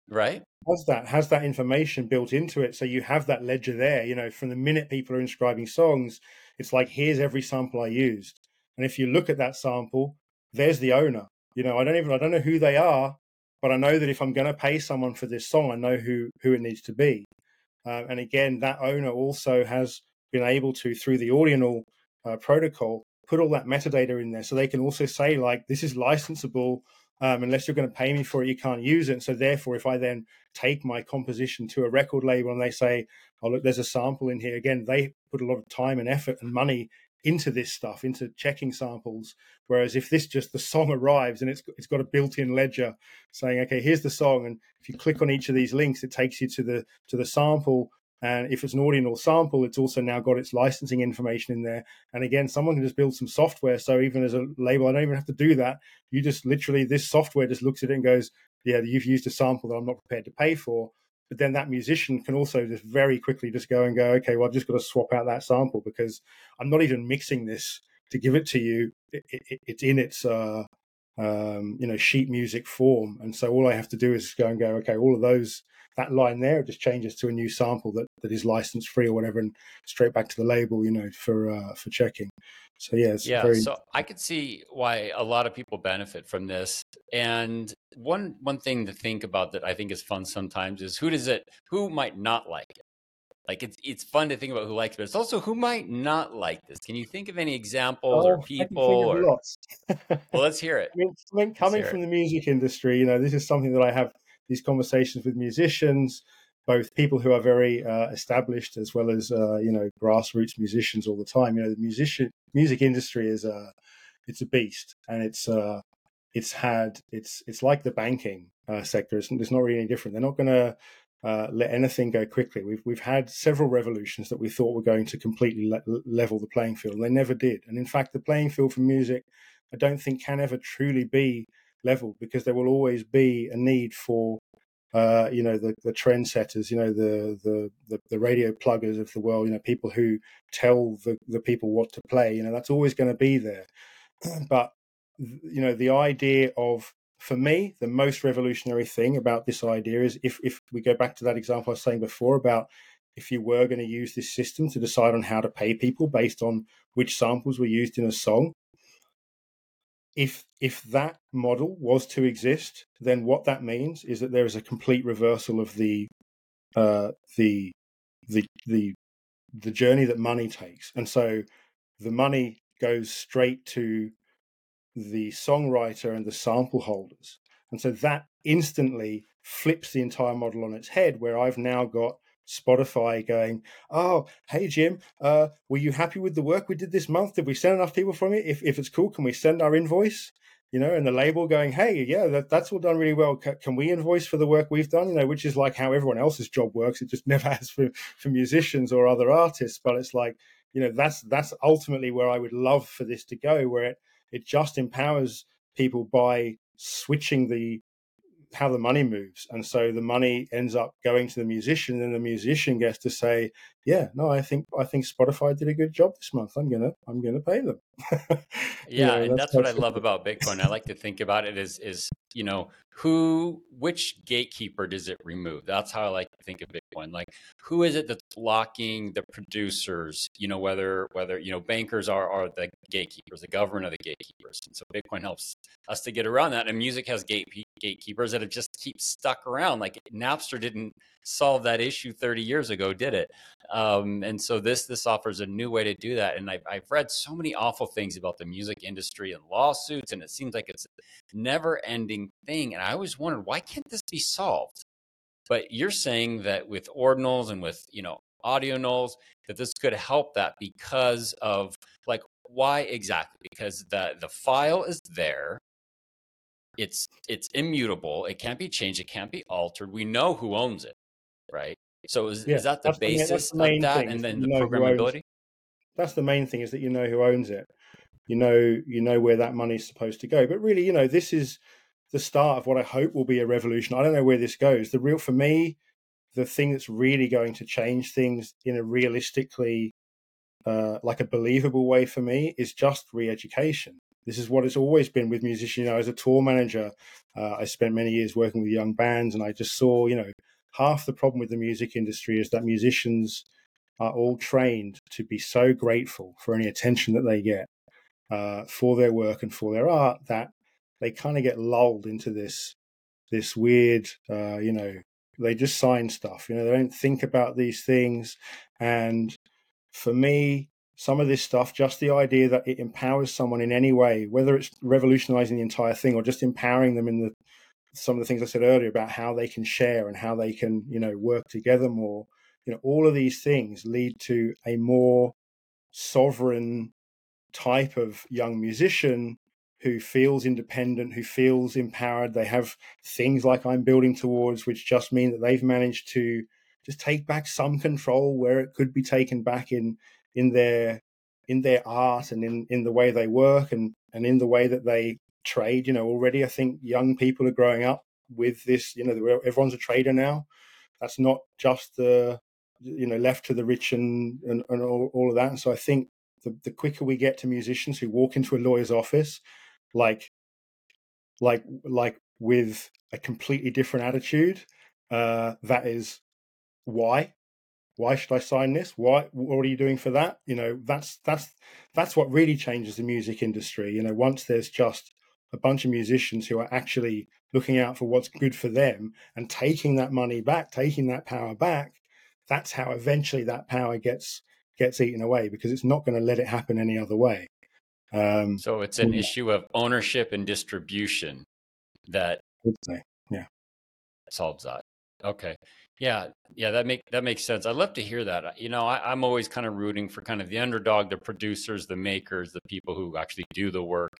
[SPEAKER 2] right?
[SPEAKER 3] Has that has that information built into it, so you have that ledger there. You know, from the minute people are inscribing songs, it's like here's every sample I used, and if you look at that sample, there's the owner. You know, I don't even I don't know who they are, but I know that if I'm going to pay someone for this song, I know who who it needs to be. Uh, and again, that owner also has been able to through the ordinal uh, protocol put all that metadata in there, so they can also say like this is licensable um, unless you're going to pay me for it, you can't use it. so therefore, if I then take my composition to a record label and they say, "Oh look, there's a sample in here," again, they put a lot of time and effort and money into this stuff, into checking samples. Whereas if this just the song arrives and it's it's got a built-in ledger saying, "Okay, here's the song," and if you click on each of these links, it takes you to the to the sample and if it's an ordinal sample, it's also now got its licensing information in there. And again, someone can just build some software. So even as a label, I don't even have to do that. You just literally, this software just looks at it and goes, yeah, you've used a sample that I'm not prepared to pay for. But then that musician can also just very quickly just go and go, okay, well, I've just got to swap out that sample because I'm not even mixing this to give it to you. It, it, it's in its, uh, um, you know, sheet music form. And so all I have to do is go and go, okay, all of those that line there just changes to a new sample that, that is license free or whatever, and straight back to the label, you know, for uh, for checking. So yeah,
[SPEAKER 2] yeah.
[SPEAKER 3] Very...
[SPEAKER 2] So I could see why a lot of people benefit from this. And one one thing to think about that I think is fun sometimes is who does it who might not like it. Like it's it's fun to think about who likes it, but it's also who might not like this. Can you think of any examples oh, or people? Or... [LAUGHS] well, let's hear it.
[SPEAKER 3] I mean, coming from it. the music industry, you know, this is something that I have these conversations with musicians, both people who are very uh, established as well as uh, you know grassroots musicians all the time. You know, the musician music industry is a it's a beast, and it's uh, it's had it's it's like the banking uh, sector. It's, it's not really any different. They're not going to uh, let anything go quickly. We've we've had several revolutions that we thought were going to completely le- level the playing field, they never did. And in fact, the playing field for music, I don't think can ever truly be level because there will always be a need for uh, you know the the trendsetters, you know the, the, the the radio pluggers of the world, you know people who tell the the people what to play. You know that's always going to be there. [CLEARS THROAT] But you know the idea of for me the most revolutionary thing about this idea is if if we go back to that example I was saying before about if you were going to use this system to decide on how to pay people based on which samples were used in a song if if that model was to exist, then what that means is that there is a complete reversal of the uh, the the the the journey that money takes, and so the money goes straight to the songwriter and the sample holders, and so that instantly flips the entire model on its head. Where I've now got Spotify going, "Oh, hey Jim, uh, were you happy with the work we did this month? Did we send enough people from it? If if it's cool, can we send our invoice?" You know, and the label going, "Hey, yeah, that, that's all done really well. Can, can we invoice for the work we've done?" You know, which is like how everyone else's job works. It just [LAUGHS] never has for for musicians or other artists. But it's like, you know, that's that's ultimately where I would love for this to go, where it it just empowers people by switching the how the money moves. And so the money ends up going to the musician and the musician gets to say yeah no i think i think spotify did a good job this month. I'm gonna i'm gonna pay them. [LAUGHS]
[SPEAKER 2] Yeah and that's, that's what i love about bitcoin. I like to think about it is is you know who which gatekeeper does it remove? That's how i like to think of bitcoin. Like who is it that's blocking the producers you know whether whether you know bankers are are the gatekeepers the government of the gatekeepers. And so bitcoin helps us to get around that. And music has gate gatekeepers that have just keep stuck around. Like napster didn't solve that issue 30 years ago did it um, and so this this offers a new way to do that and I've, I've read so many awful things about the music industry and lawsuits and it seems like it's a never ending thing and i always wondered why can't this be solved? But you're saying that with ordinals and with you know Audionals that this could help that because of like why exactly? Because the the file is there. It's it's immutable. It can't be changed. It can't be altered. We know who owns it right So is, yeah, is that the basis the, of that, and then the programmability?
[SPEAKER 3] That's the main thing is that you know who owns it. You know, you know where that money's supposed to go. But really, you know, this is the start of what I hope will be a revolution. I don't know where this goes. The real, for me, the thing that's really going to change things in a realistically, uh, like a believable way for me is just re-education. This is what it's always been with musicians. You know, as a tour manager, uh, I spent many years working with young bands, and I just saw, you know, half the problem with the music industry is that musicians are all trained to be so grateful for any attention that they get uh, for their work and for their art that they kind of get lulled into this this weird, uh, you know, they just sign stuff. You know, they don't think about these things. And for me, some of this stuff, just the idea that it empowers someone in any way, whether it's revolutionizing the entire thing or just empowering them in the some of the things I said earlier about how they can share and how they can, you know, work together more. You know, all of these things lead to a more sovereign type of young musician who feels independent, who feels empowered. They have things like I'm building towards, which just mean that they've managed to just take back some control where it could be taken back in in their in their art and in in the way they work and and in the way that they trade. You know, already I think young people are growing up with this. You know, everyone's a trader now. That's not just the you know left to the rich and and, and all, all of that. And so I think the, the quicker we get to musicians who walk into a lawyer's office like like like with a completely different attitude uh that is why why should i sign this why what are you doing for that you know that's that's that's what really changes the music industry you know once there's just a bunch of musicians who are actually looking out for what's good for them and taking that money back taking that power back that's how eventually that power gets gets eaten away because it's not going to let it happen any other way
[SPEAKER 2] um, so it's an issue of ownership and distribution that
[SPEAKER 3] yeah
[SPEAKER 2] solves that. Okay. Yeah, yeah, that make that makes sense. I'd love to hear that. You know, I, I'm always kind of rooting for kind of the underdog, the producers, the makers, the people who actually do the work,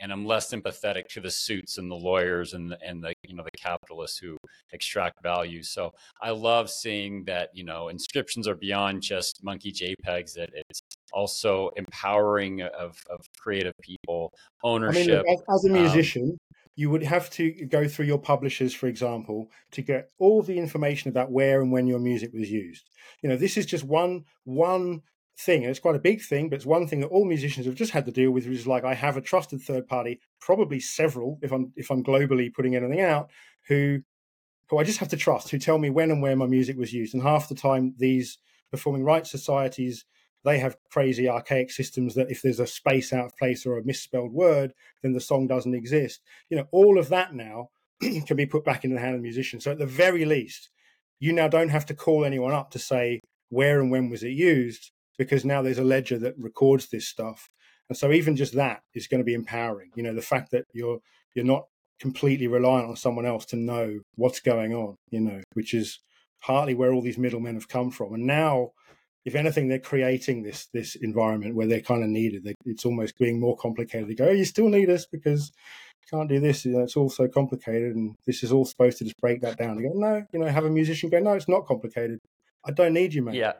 [SPEAKER 2] and I'm less sympathetic to the suits and the lawyers and the, and the you know the capitalists who extract value. So I love seeing that you know inscriptions are beyond just monkey JPEGs. That it's also empowering of, of creative people, ownership.
[SPEAKER 3] I mean, as, as, a um, musician, um, you would have to go through your publishers, for example, to get all the information about where and when your music was used. You know, this is just one one thing, and it's quite a big thing, but it's one thing that all musicians have just had to deal with, which is like I have a trusted third party, probably several, if I'm if I'm globally putting anything out, who who I just have to trust, who tell me when and where my music was used. And half the time, these performing rights societies they have crazy archaic systems that if there's a space out of place or a misspelled word, then the song doesn't exist. You know, all of that now [CLEARS THROAT] can be put back in the hand of the musician. So at the very least, you now don't have to call anyone up to say where and when was it used because now there's a ledger that records this stuff. And so even just that is going to be empowering. You know, the fact that you're you're not completely reliant on someone else to know what's going on, you know, which is partly where all these middlemen have come from. And now if anything, they're creating this this environment where they're kind of needed. They, it's almost being more complicated. They go, oh, you still need us because you can't do this. You know, it's all so complicated, and this is all supposed to just break that down. They go, no, you know, have a musician go, no, it's not complicated. I don't need you, man.
[SPEAKER 2] Yeah.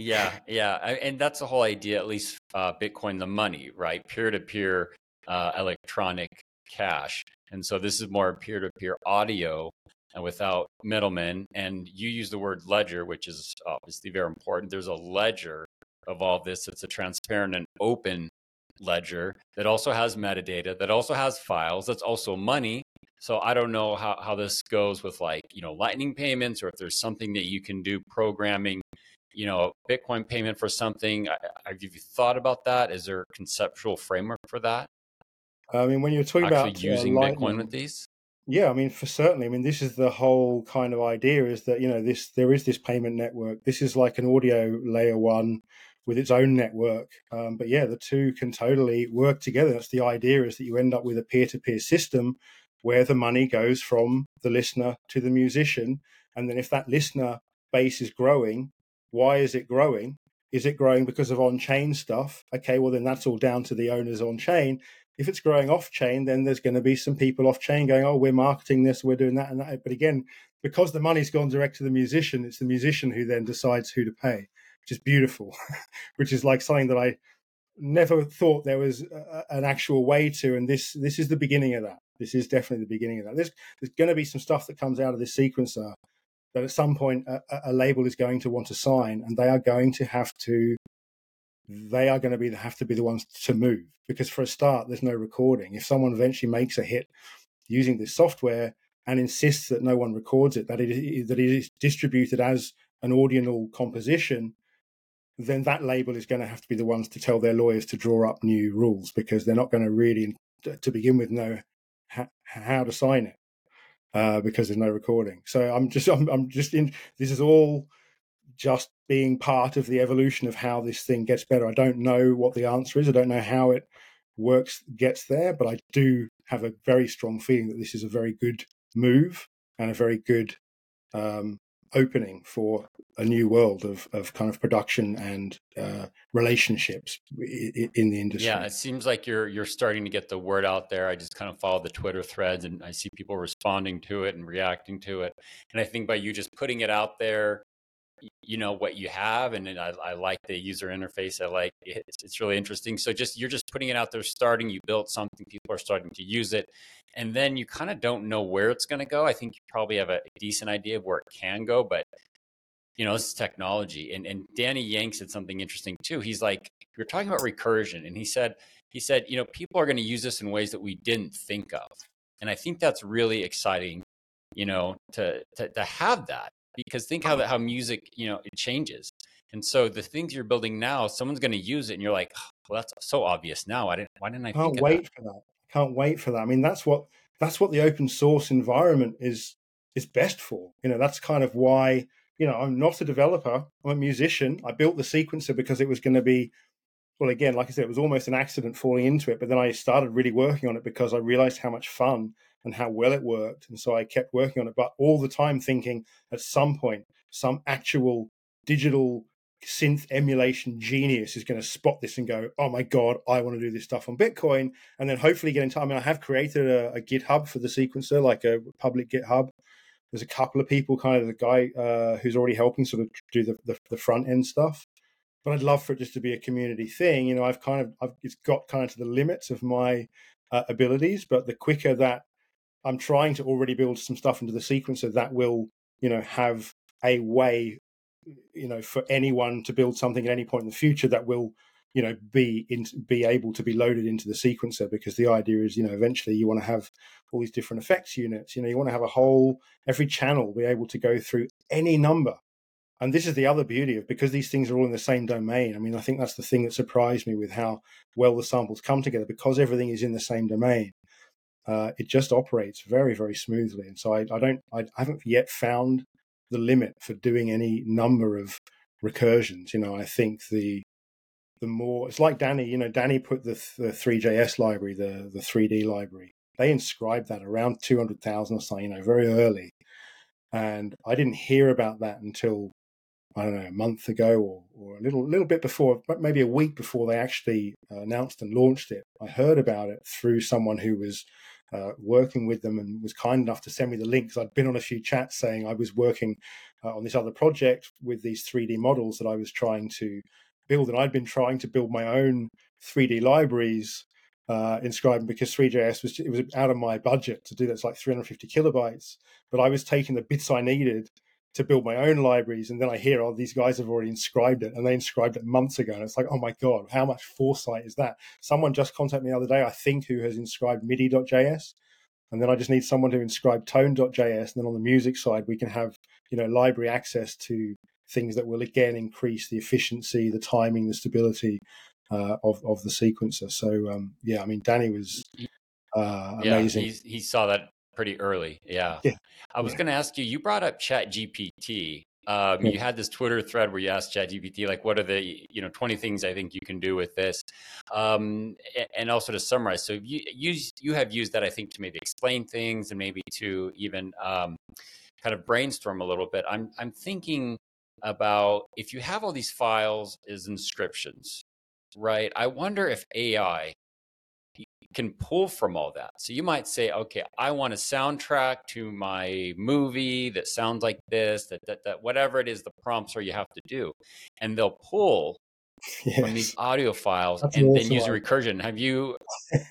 [SPEAKER 2] Yeah, yeah, and that's the whole idea. At least uh, Bitcoin, the money, right? Peer to peer electronic cash, and so this is more peer to peer audio and without middlemen. And you use the word ledger, which is obviously very important. There's a ledger of all this. It's a transparent and open ledger that also has metadata, that also has files, that's also money. So I don't know how, how this goes with like, you know, lightning payments or if there's something that you can do programming, you know, Bitcoin payment for something. Have you thought about that? Is there a conceptual framework for that?
[SPEAKER 3] I mean, when you're talking Actually
[SPEAKER 2] about uh, using uh, Bitcoin with these,
[SPEAKER 3] yeah, I mean, for certainly, I mean, this is the whole kind of idea is that you know this there is this payment network. This is like an audio layer one with its own network. Um, but yeah, the two can totally work together. That's the idea is that you end up with a peer to peer system where the money goes from the listener to the musician, and then if that listener base is growing, why is it growing? Is it growing because of on chain stuff? Okay, well then that's all down to the owners on chain If it's growing off chain, then there's going to be some people off chain going, "Oh, we're marketing this, we're doing that and that." But again, because the money's gone direct to the musician, it's the musician who then decides who to pay, which is beautiful, [LAUGHS] which is like something that I never thought there was a, an actual way to. And this this is the beginning of that. This is definitely the beginning of that. There's there's going to be some stuff that comes out of this sequencer that at some point a, a label is going to want to sign, and they are going to have to they are going to be have to be the ones to move because for a start there's no recording. If someone eventually makes a hit using this software and insists that no one records it that it is, that it is distributed as an ordinal composition then that label is going to have to be the ones to tell their lawyers to draw up new rules because they're not going to really to begin with know how, how to sign it uh, because there's no recording so i'm just [LAUGHS] I'm, I'm just in this is all just being part of the evolution of how this thing gets better. I don't know what the answer is. I don't know how it works, gets there, but I do have a very strong feeling that this is a very good move and a very good um, opening for a new world of, of kind of production and uh, relationships in the industry.
[SPEAKER 2] Yeah, it seems like you're you're starting to get the word out there. I just kind of follow the Twitter threads and I see people responding to it and reacting to it. And I think by you just putting it out there, you know what you have and I, I, like the user interface i like it it's really interesting. So just you're just putting it out there starting you built something people are starting to use it and then you kind of don't know where it's going to go. I think you probably have a decent idea of where it can go but you know this is technology and, and danny yang said something interesting too. He's like you're talking about recursion and he said he said you know people are going to use this in ways that we didn't think of. And i think that's really exciting you know to to, to have that because think how that how music you know it changes. And so the things you're building now someone's going to use it and you're like oh, well that's so obvious now. I didn't why didn't i
[SPEAKER 3] can't wait
[SPEAKER 2] that?
[SPEAKER 3] for that. I can't wait for that. I mean that's what that's what the open source environment is is best for. You know that's kind of why you know i'm not a developer i'm a musician. I built the sequencer because it was going to be well again like i said it was almost an accident falling into it but then i started really working on it because i realized how much fun and how well it worked. And so I kept working on it, but all the time thinking at some point, some actual digital synth emulation genius is going to spot this and go, oh my God, I want to do this stuff on Bitcoin. And then hopefully get into, I mean, I have created a, a GitHub for the sequencer, like a public GitHub. There's a couple of people, kind of the guy uh, who's already helping sort of do the, the, the front end stuff but I'd love for it just to be a community thing. You know, I've kind of I've it's got kind of to the limits of my uh, abilities, but the quicker that I'm trying to already build some stuff into the sequencer that will, you know, have a way, you know, for anyone to build something at any point in the future that will, you know, be in, be able to be loaded into the sequencer. Because the idea is, you know, eventually you want to have all these different effects units. You know, you want to have a whole every channel be able to go through any number. And this is the other beauty of because these things are all in the same domain. I mean, I think that's the thing that surprised me with how well the samples come together because everything is in the same domain uh, it just operates very very smoothly. And so I, I don't I haven't yet found the limit for doing any number of recursions. You know I think the the more it's like Danny you know Danny put the the three.js library the the 3D library. They inscribed that around 200,000 or something you know very early. And I didn't hear about that until I don't know, a month ago or, or a little little bit before, maybe a week before they actually uh, announced and launched it. I heard about it through someone who was uh, working with them and was kind enough to send me the links. I'd been on a few chats saying I was working uh, on this other project with these 3D models that I was trying to build, and I'd been trying to build my own 3D libraries uh, inscribing because three.js was it was out of my budget to do that. It's like 350 kilobytes, but I was taking the bits I needed to build my own libraries. And then I hear, oh, these guys have already inscribed it and they inscribed it months ago. And it's like, oh my God, how much foresight is that? Someone just contacted me the other day, I think, who has inscribed MIDI.js. And then I just need someone to inscribe tone.js. And then on the music side, we can have, you know, library access to things that will again increase the efficiency, the timing, the stability uh, of, of the sequencer. So, um, yeah, I mean, Danny was uh, amazing.
[SPEAKER 2] Yeah, he saw that pretty early. Yeah. yeah. I was yeah. going to ask you, you brought up Chat GPT. Um, yeah. You had this Twitter thread where you asked Chat GPT, like, what are the, you know, 20 things I think you can do with this? Um, and also to summarize. So you, you, you have used that, I think, to maybe explain things and maybe to even um, kind of brainstorm a little bit. I'm, I'm thinking about if you have all these files as inscriptions, right? I wonder if AI can pull from all that. So you might say, okay, I want a soundtrack to my movie that sounds like this, that, that, that whatever it is, the prompts are you have to do. And they'll pull yes. from these audio files That's and then use a recursion. Have you, [LAUGHS]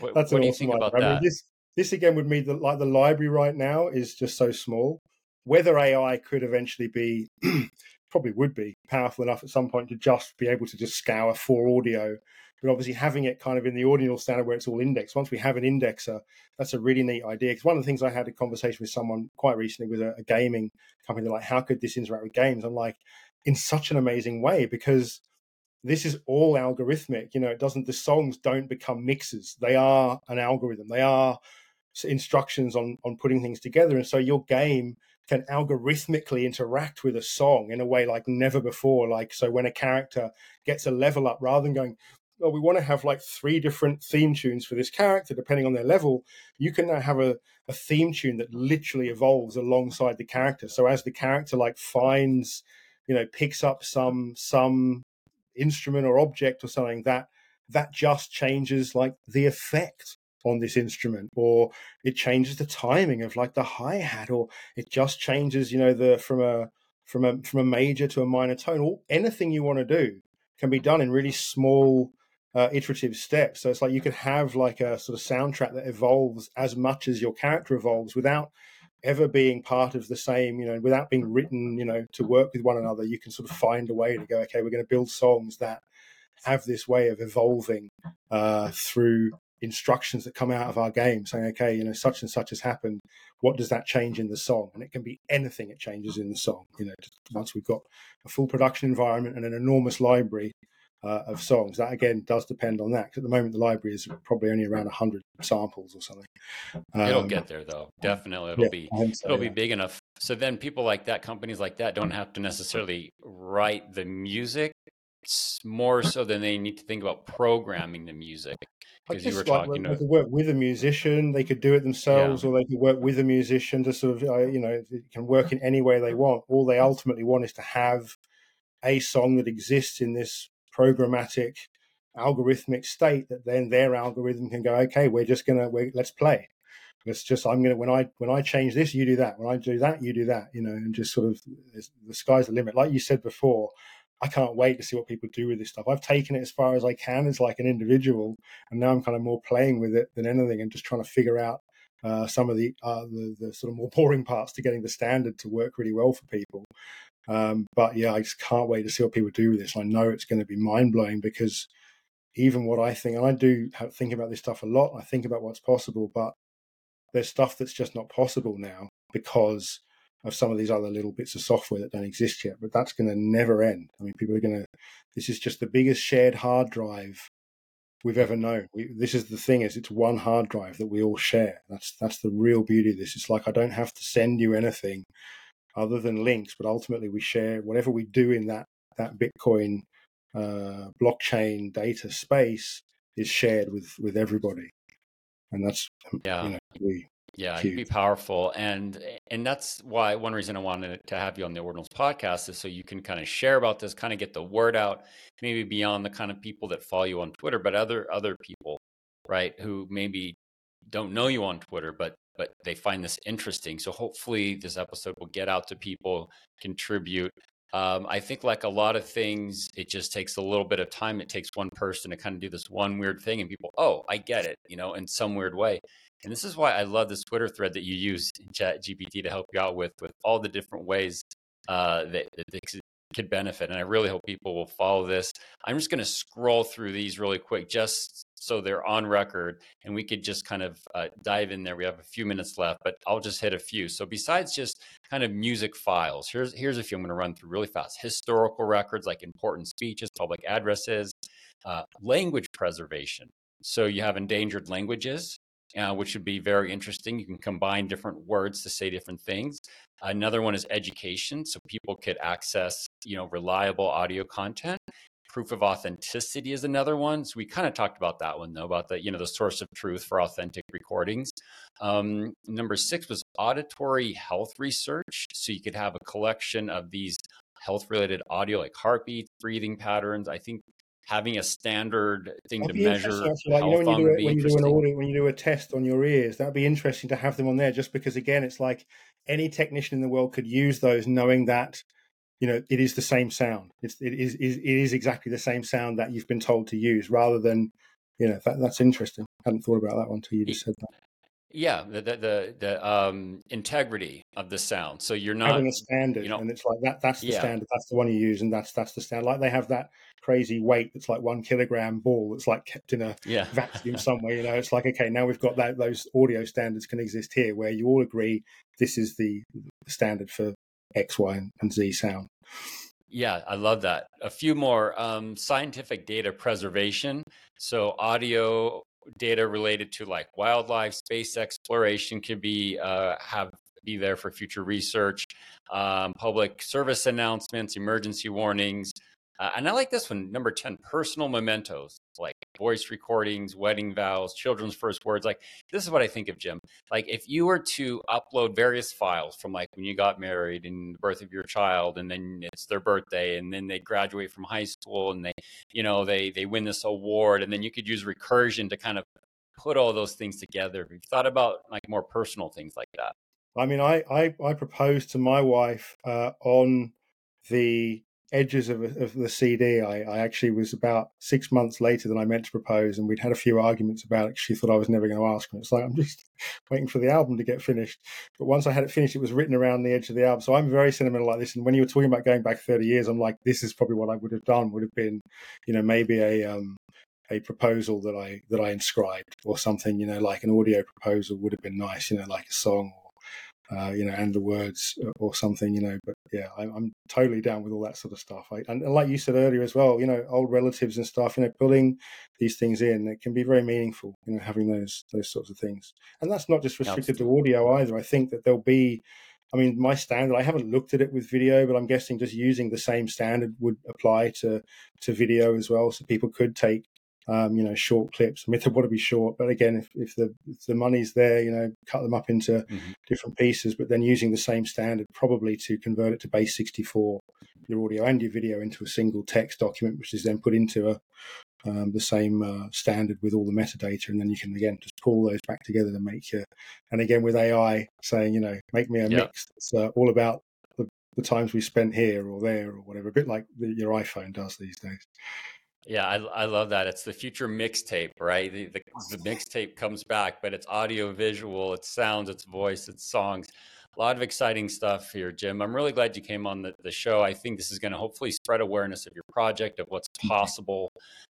[SPEAKER 2] what, what do you think about I that? Mean,
[SPEAKER 3] this, this again would mean that like the library right now is just so small. Whether AI could eventually be, [CLEARS THROAT] probably would be powerful enough at some point to just be able to just scour for audio but obviously having it kind of in the ordinal standard where it's all indexed. Once we have an indexer, that's a really neat idea. Because one of the things I had a conversation with someone quite recently with a, a gaming company, They're like, how could this interact with games? I'm like, in such an amazing way because this is all algorithmic. You know, it doesn't. The songs don't become mixes; they are an algorithm. They are instructions on on putting things together, and so your game can algorithmically interact with a song in a way like never before. Like, so when a character gets a level up, rather than going, well, we want to have like three different theme tunes for this character, depending on their level, you can now have a, a theme tune that literally evolves alongside the character. So as the character like finds, you know, picks up some some instrument or object or something, that that just changes like the effect on this instrument, or it changes the timing of like the hi hat, or it just changes, you know, the from a from a from a major to a minor tone, or anything you want to do can be done in really small uh, iterative steps. So it's like you could have like a sort of soundtrack that evolves as much as your character evolves without ever being part of the same, you know, without being written, you know, to work with one another. You can sort of find a way to go, okay, we're going to build songs that have this way of evolving uh, through instructions that come out of our game saying, okay, you know, such and such has happened. What does that change in the song? And it can be anything it changes in the song. You know, once we've got a full production environment and an enormous library, uh, of songs. That again does depend on that. At the moment, the library is probably only around hundred samples or something.
[SPEAKER 2] Um, it'll get there though. Definitely, it'll yeah, be so, it'll yeah. be big enough. So then, people like that, companies like that, don't have to necessarily write the music. It's more so than they need to think about programming the music.
[SPEAKER 3] Because you were like, talking, they could work with a musician. They could do it themselves, yeah. or they could work with a musician to sort of, uh, you know, it can work in any way they want. All they ultimately want is to have a song that exists in this programmatic algorithmic state that then their algorithm can go okay we're just gonna we let's play. Let's just i'm gonna when i when i change this you do that. When i do that you do that you know and just sort of the sky's the limit. Like you said before i can't wait to see what people do with this stuff. I've taken it as far as i can as like an individual and now i'm kind of more playing with it than anything and just trying to figure out uh, some of the, uh, the the sort of more [LAUGHS] boring parts to getting the standard to work really well for people um, but yeah, I just can't wait to see what people do with this. I know it's going to be mind blowing because even what I think, and I do think about this stuff a lot. I think about what's possible, but there's stuff that's just not possible now because of some of these other little bits of software that don't exist yet. But that's going to never end. I mean, people are going to. This is just the biggest shared hard drive we've ever known. We, this is the thing: is it's one hard drive that we all share. That's that's the real beauty of this. It's like I don't have to send you anything other than links, but ultimately we share whatever we do in that that Bitcoin uh, blockchain data space is shared with with everybody, and that's
[SPEAKER 2] yeah. You know, we, yeah, it'd be powerful, and and that's why one reason I wanted to have you on the Ordinals podcast is so you can kind of share about this, kind of get the word out, maybe beyond the kind of people that follow you on Twitter, but other other people, right, who maybe don't know you on Twitter, but but they find this interesting. So hopefully this episode will get out to people, contribute. Um, I think like a lot of things, it just takes a little bit of time. It takes one person to kind of do this one weird thing, and people, oh, I get it, you know, in some weird way. And this is why I love this Twitter thread that you use in Chat GPT to help you out with, with all the different ways uh, that, that could benefit. And I really hope people will follow this. I'm just going to scroll through these really quick, just so they're on record and we could just kind of uh, dive in there. We have a few minutes left, but I'll just hit a few. So besides just kind of music files, here's here's a few I'm going to run through really fast. Historical records like important speeches, public addresses, uh, language preservation. So you have endangered languages, uh, which would be very interesting. You can combine different words to say different things. Another one is education, so people could access, you know, reliable audio content. Proof of authenticity is another one. So we kind of talked about that one though, about the you know the source of truth for authentic recordings. Um, number six was auditory health research. So you could have a collection of these health related audio like heartbeats, breathing patterns. I think having a standard thing
[SPEAKER 3] That'd
[SPEAKER 2] to measure
[SPEAKER 3] like you know when you do it, when you do an audio, when you do a test on your ears, that'd be interesting to have them on there. Just because, again, it's like any technician in the world could use those, knowing that you know it is the same sound. It's it is, it is exactly the same sound that you've been told to use, rather than you know that, that's interesting. I hadn't thought about that one until you just said that.
[SPEAKER 2] Yeah, the the the, the um, integrity of the sound. So you're not
[SPEAKER 3] having a standard, you know, and it's like that. That's the yeah. standard. That's the one you use, and that's that's the standard. Like they have that crazy weight that's like one kilogram ball that's like kept in a yeah. [LAUGHS] vacuum somewhere. You know, it's like okay, now we've got that. Those audio standards can exist here, where you all agree this is the standard for X, Y, and Z sound.
[SPEAKER 2] Yeah, I love that. A few more um, scientific data preservation. So, audio data related to like wildlife, space exploration could be uh, have be there for future research, um, public service announcements, emergency warnings, uh, and I like this one, number 10, personal mementos, like voice recordings, wedding vows, children's first words. Like, this is what I think of, Jim. Like, if you were to upload various files from like when you got married and the birth of your child, and then it's their birthday, and then they graduate from high school and they, you know, they, they win this award, and then you could use recursion to kind of put all those things together. Have you thought about like more personal things like that?
[SPEAKER 3] I mean, I, I, I proposed to my wife uh, on the edges of, of the CD, I, I, actually was about six months later than I meant to propose, and we'd had a few arguments about it. She thought I was never going to ask her. It's like I'm just [LAUGHS] waiting for the album to get finished. But once I had it finished, it was written around the edge of the album. So I'm very sentimental like this. And when you were talking about going back 30 years, I'm like, this is probably what I would have done. Would have been, you know, maybe a um, a proposal that I that I inscribed or something. You know, like an audio proposal would have been nice. You know, like a song uh, you know, and the words uh, or something, you know. But yeah, I, am totally down with all that sort of stuff. I, and, like you said earlier as well, you know, old relatives and stuff, you know, pulling these things in, it can be very meaningful, you know, having those those sorts of things. And that's not just restricted to audio either. I think that there'll be. I mean, my standard. I haven't looked at it with video, but I'm guessing just using the same standard would apply to to video as well. So people could take um, you know, short clips. I mean, [LAUGHS] they want to be short, but again, if, if the if the money's there, you know, cut them up into mm-hmm. different pieces, but then using the same standard probably to convert it to base 64, your audio and your video into a single text document, which is then put into a um, the same uh, standard with all the metadata, and then you can again just pull those back together to make your. And again, with AI saying, you know, make me a yeah. mix that's uh, all about the, the times we spent here or there or whatever, a bit like the, your iPhone does these days.
[SPEAKER 2] Yeah, I, I love that. It's the future mixtape, right? The, the, the mixtape comes back, but it's audio, visual, it's sounds, it's voice, it's songs. A lot of exciting stuff here, Jim. I'm really glad you came on the, the show. I think this is going to hopefully spread awareness of your project, of what's possible.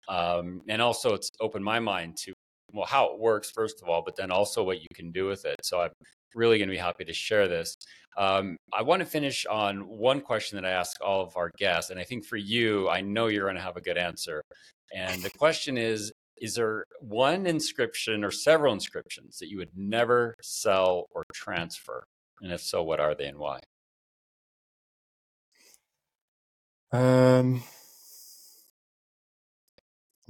[SPEAKER 2] Um, and also, it's opened my mind to, well, how it works, first of all, but then also what you can do with it. So I'm really going to be happy to share this. Um, I want to finish on one question that I ask all of our guests. And I think for you, I know you're going to have a good answer. And the question is Is there one inscription or several inscriptions that you would never sell or transfer? And if so, what are they and why?
[SPEAKER 3] Um,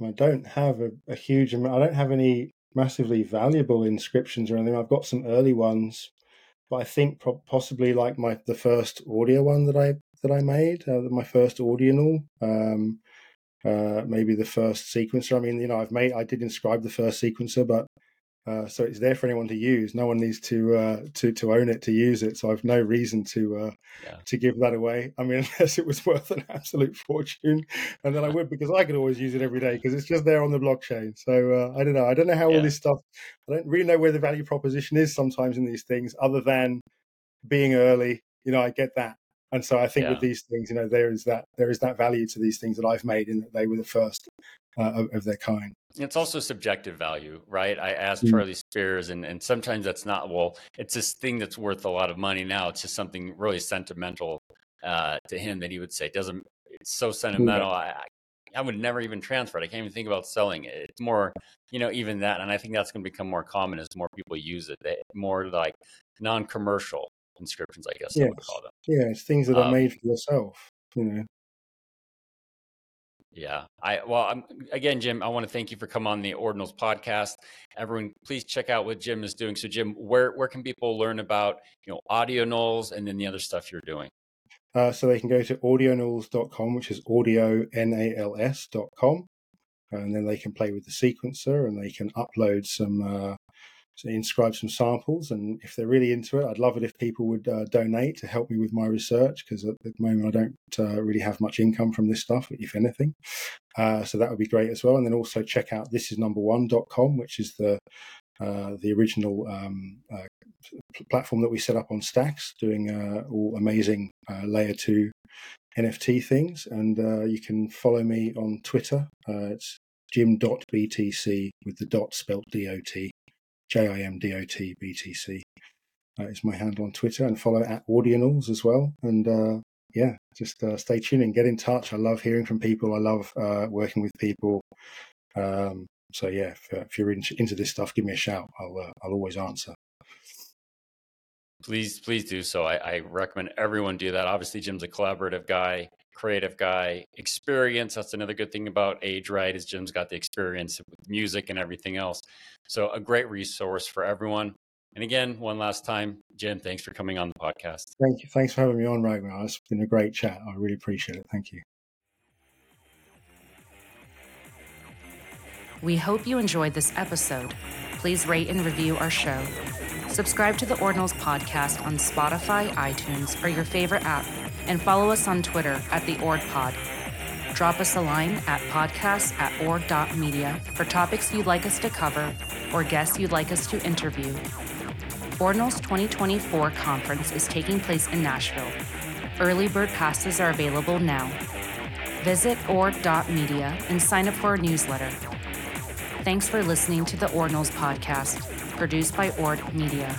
[SPEAKER 3] I don't have a, a huge amount. I don't have any massively valuable inscriptions or anything. I've got some early ones, but I think pro- possibly like my the first audio one that I that I made, uh, my first Audional, um, uh, maybe the first sequencer. I mean, you know, I've made I did inscribe the first sequencer, but uh, so it's there for anyone to use. No one needs to uh, to to own it to use it. So I've no reason to uh, yeah. to give that away. I mean, [LAUGHS] unless it was worth an absolute fortune, and then I would because I could always use it every day because it's just there on the blockchain. So uh, I don't know. I don't know how yeah. all this stuff. I don't really know where the value proposition is sometimes in these things, other than being early. You know, I get that, and so I think yeah. with these things, you know, there is that there is that value to these things that I've made in that they were the first uh, of, of, their kind.
[SPEAKER 2] It's also subjective value, right? I asked mm-hmm. Charlie Spears, and, and sometimes that's not, well, it's this thing that's worth a lot of money now. It's just something really sentimental uh, to him that he would say, doesn't, it's so sentimental. I, I would never even transfer it. I can't even think about selling it. It's more, you know, even that. And I think that's going to become more common as more people use it. They, more like non commercial inscriptions, I guess yes. I would call them.
[SPEAKER 3] Yeah, it's things that are um, made for yourself, you know.
[SPEAKER 2] Yeah. I well, I'm, again, Jim, I want to thank you for coming on the Ordinals podcast. Everyone, please check out what Jim is doing. So, Jim, where where can people learn about you know Audionals and then the other stuff you're doing?
[SPEAKER 3] Uh, so they can go to audionals.com, which is audio n a l s.com, and then they can play with the sequencer and they can upload some uh, so inscribe some samples and if they're really into it i'd love it if people would uh, donate to help me with my research because at the moment i don't uh, really have much income from this stuff if anything. Uh, so that would be great as well. And then also check out this is number one.com which is the uh, the original um, uh, platform that we set up on stacks doing uh, all amazing layer 2 nft things. And you can follow me on twitter. It's jim.btc with the dot spelt dot J I M D O T B T C uh, is my handle on Twitter, and follow at Audionals as well. And uh, yeah, just uh, stay tuned and get in touch. I love hearing from people. I love uh, working with people. Um, so yeah, if, uh, if you're in, into this stuff, give me a shout. I'll uh, I'll always answer.
[SPEAKER 2] Please, please do so. I, I recommend everyone do that. Obviously, Jim's a collaborative guy creative guy experience that's another good thing about age right is jim's got the experience with music and everything else. So a great resource for everyone. And again one last time jim thanks for coming on the podcast.
[SPEAKER 3] Thank you thanks for having me on ragnar. It's been a great chat. I really appreciate it. Thank you.
[SPEAKER 1] We hope you enjoyed this episode. Please rate and review our show. Subscribe to the ordinals podcast on spotify itunes or your favorite app and follow us on Twitter at the OrdPod. Drop us a line at podcast at ord.media for topics you'd like us to cover or guests you'd like us to interview. Ordinals 2024 conference is taking place in Nashville. Early bird passes are available now. Visit ord.media and sign up for our newsletter. Thanks for listening to the Ordinals podcast, produced by Ord Media.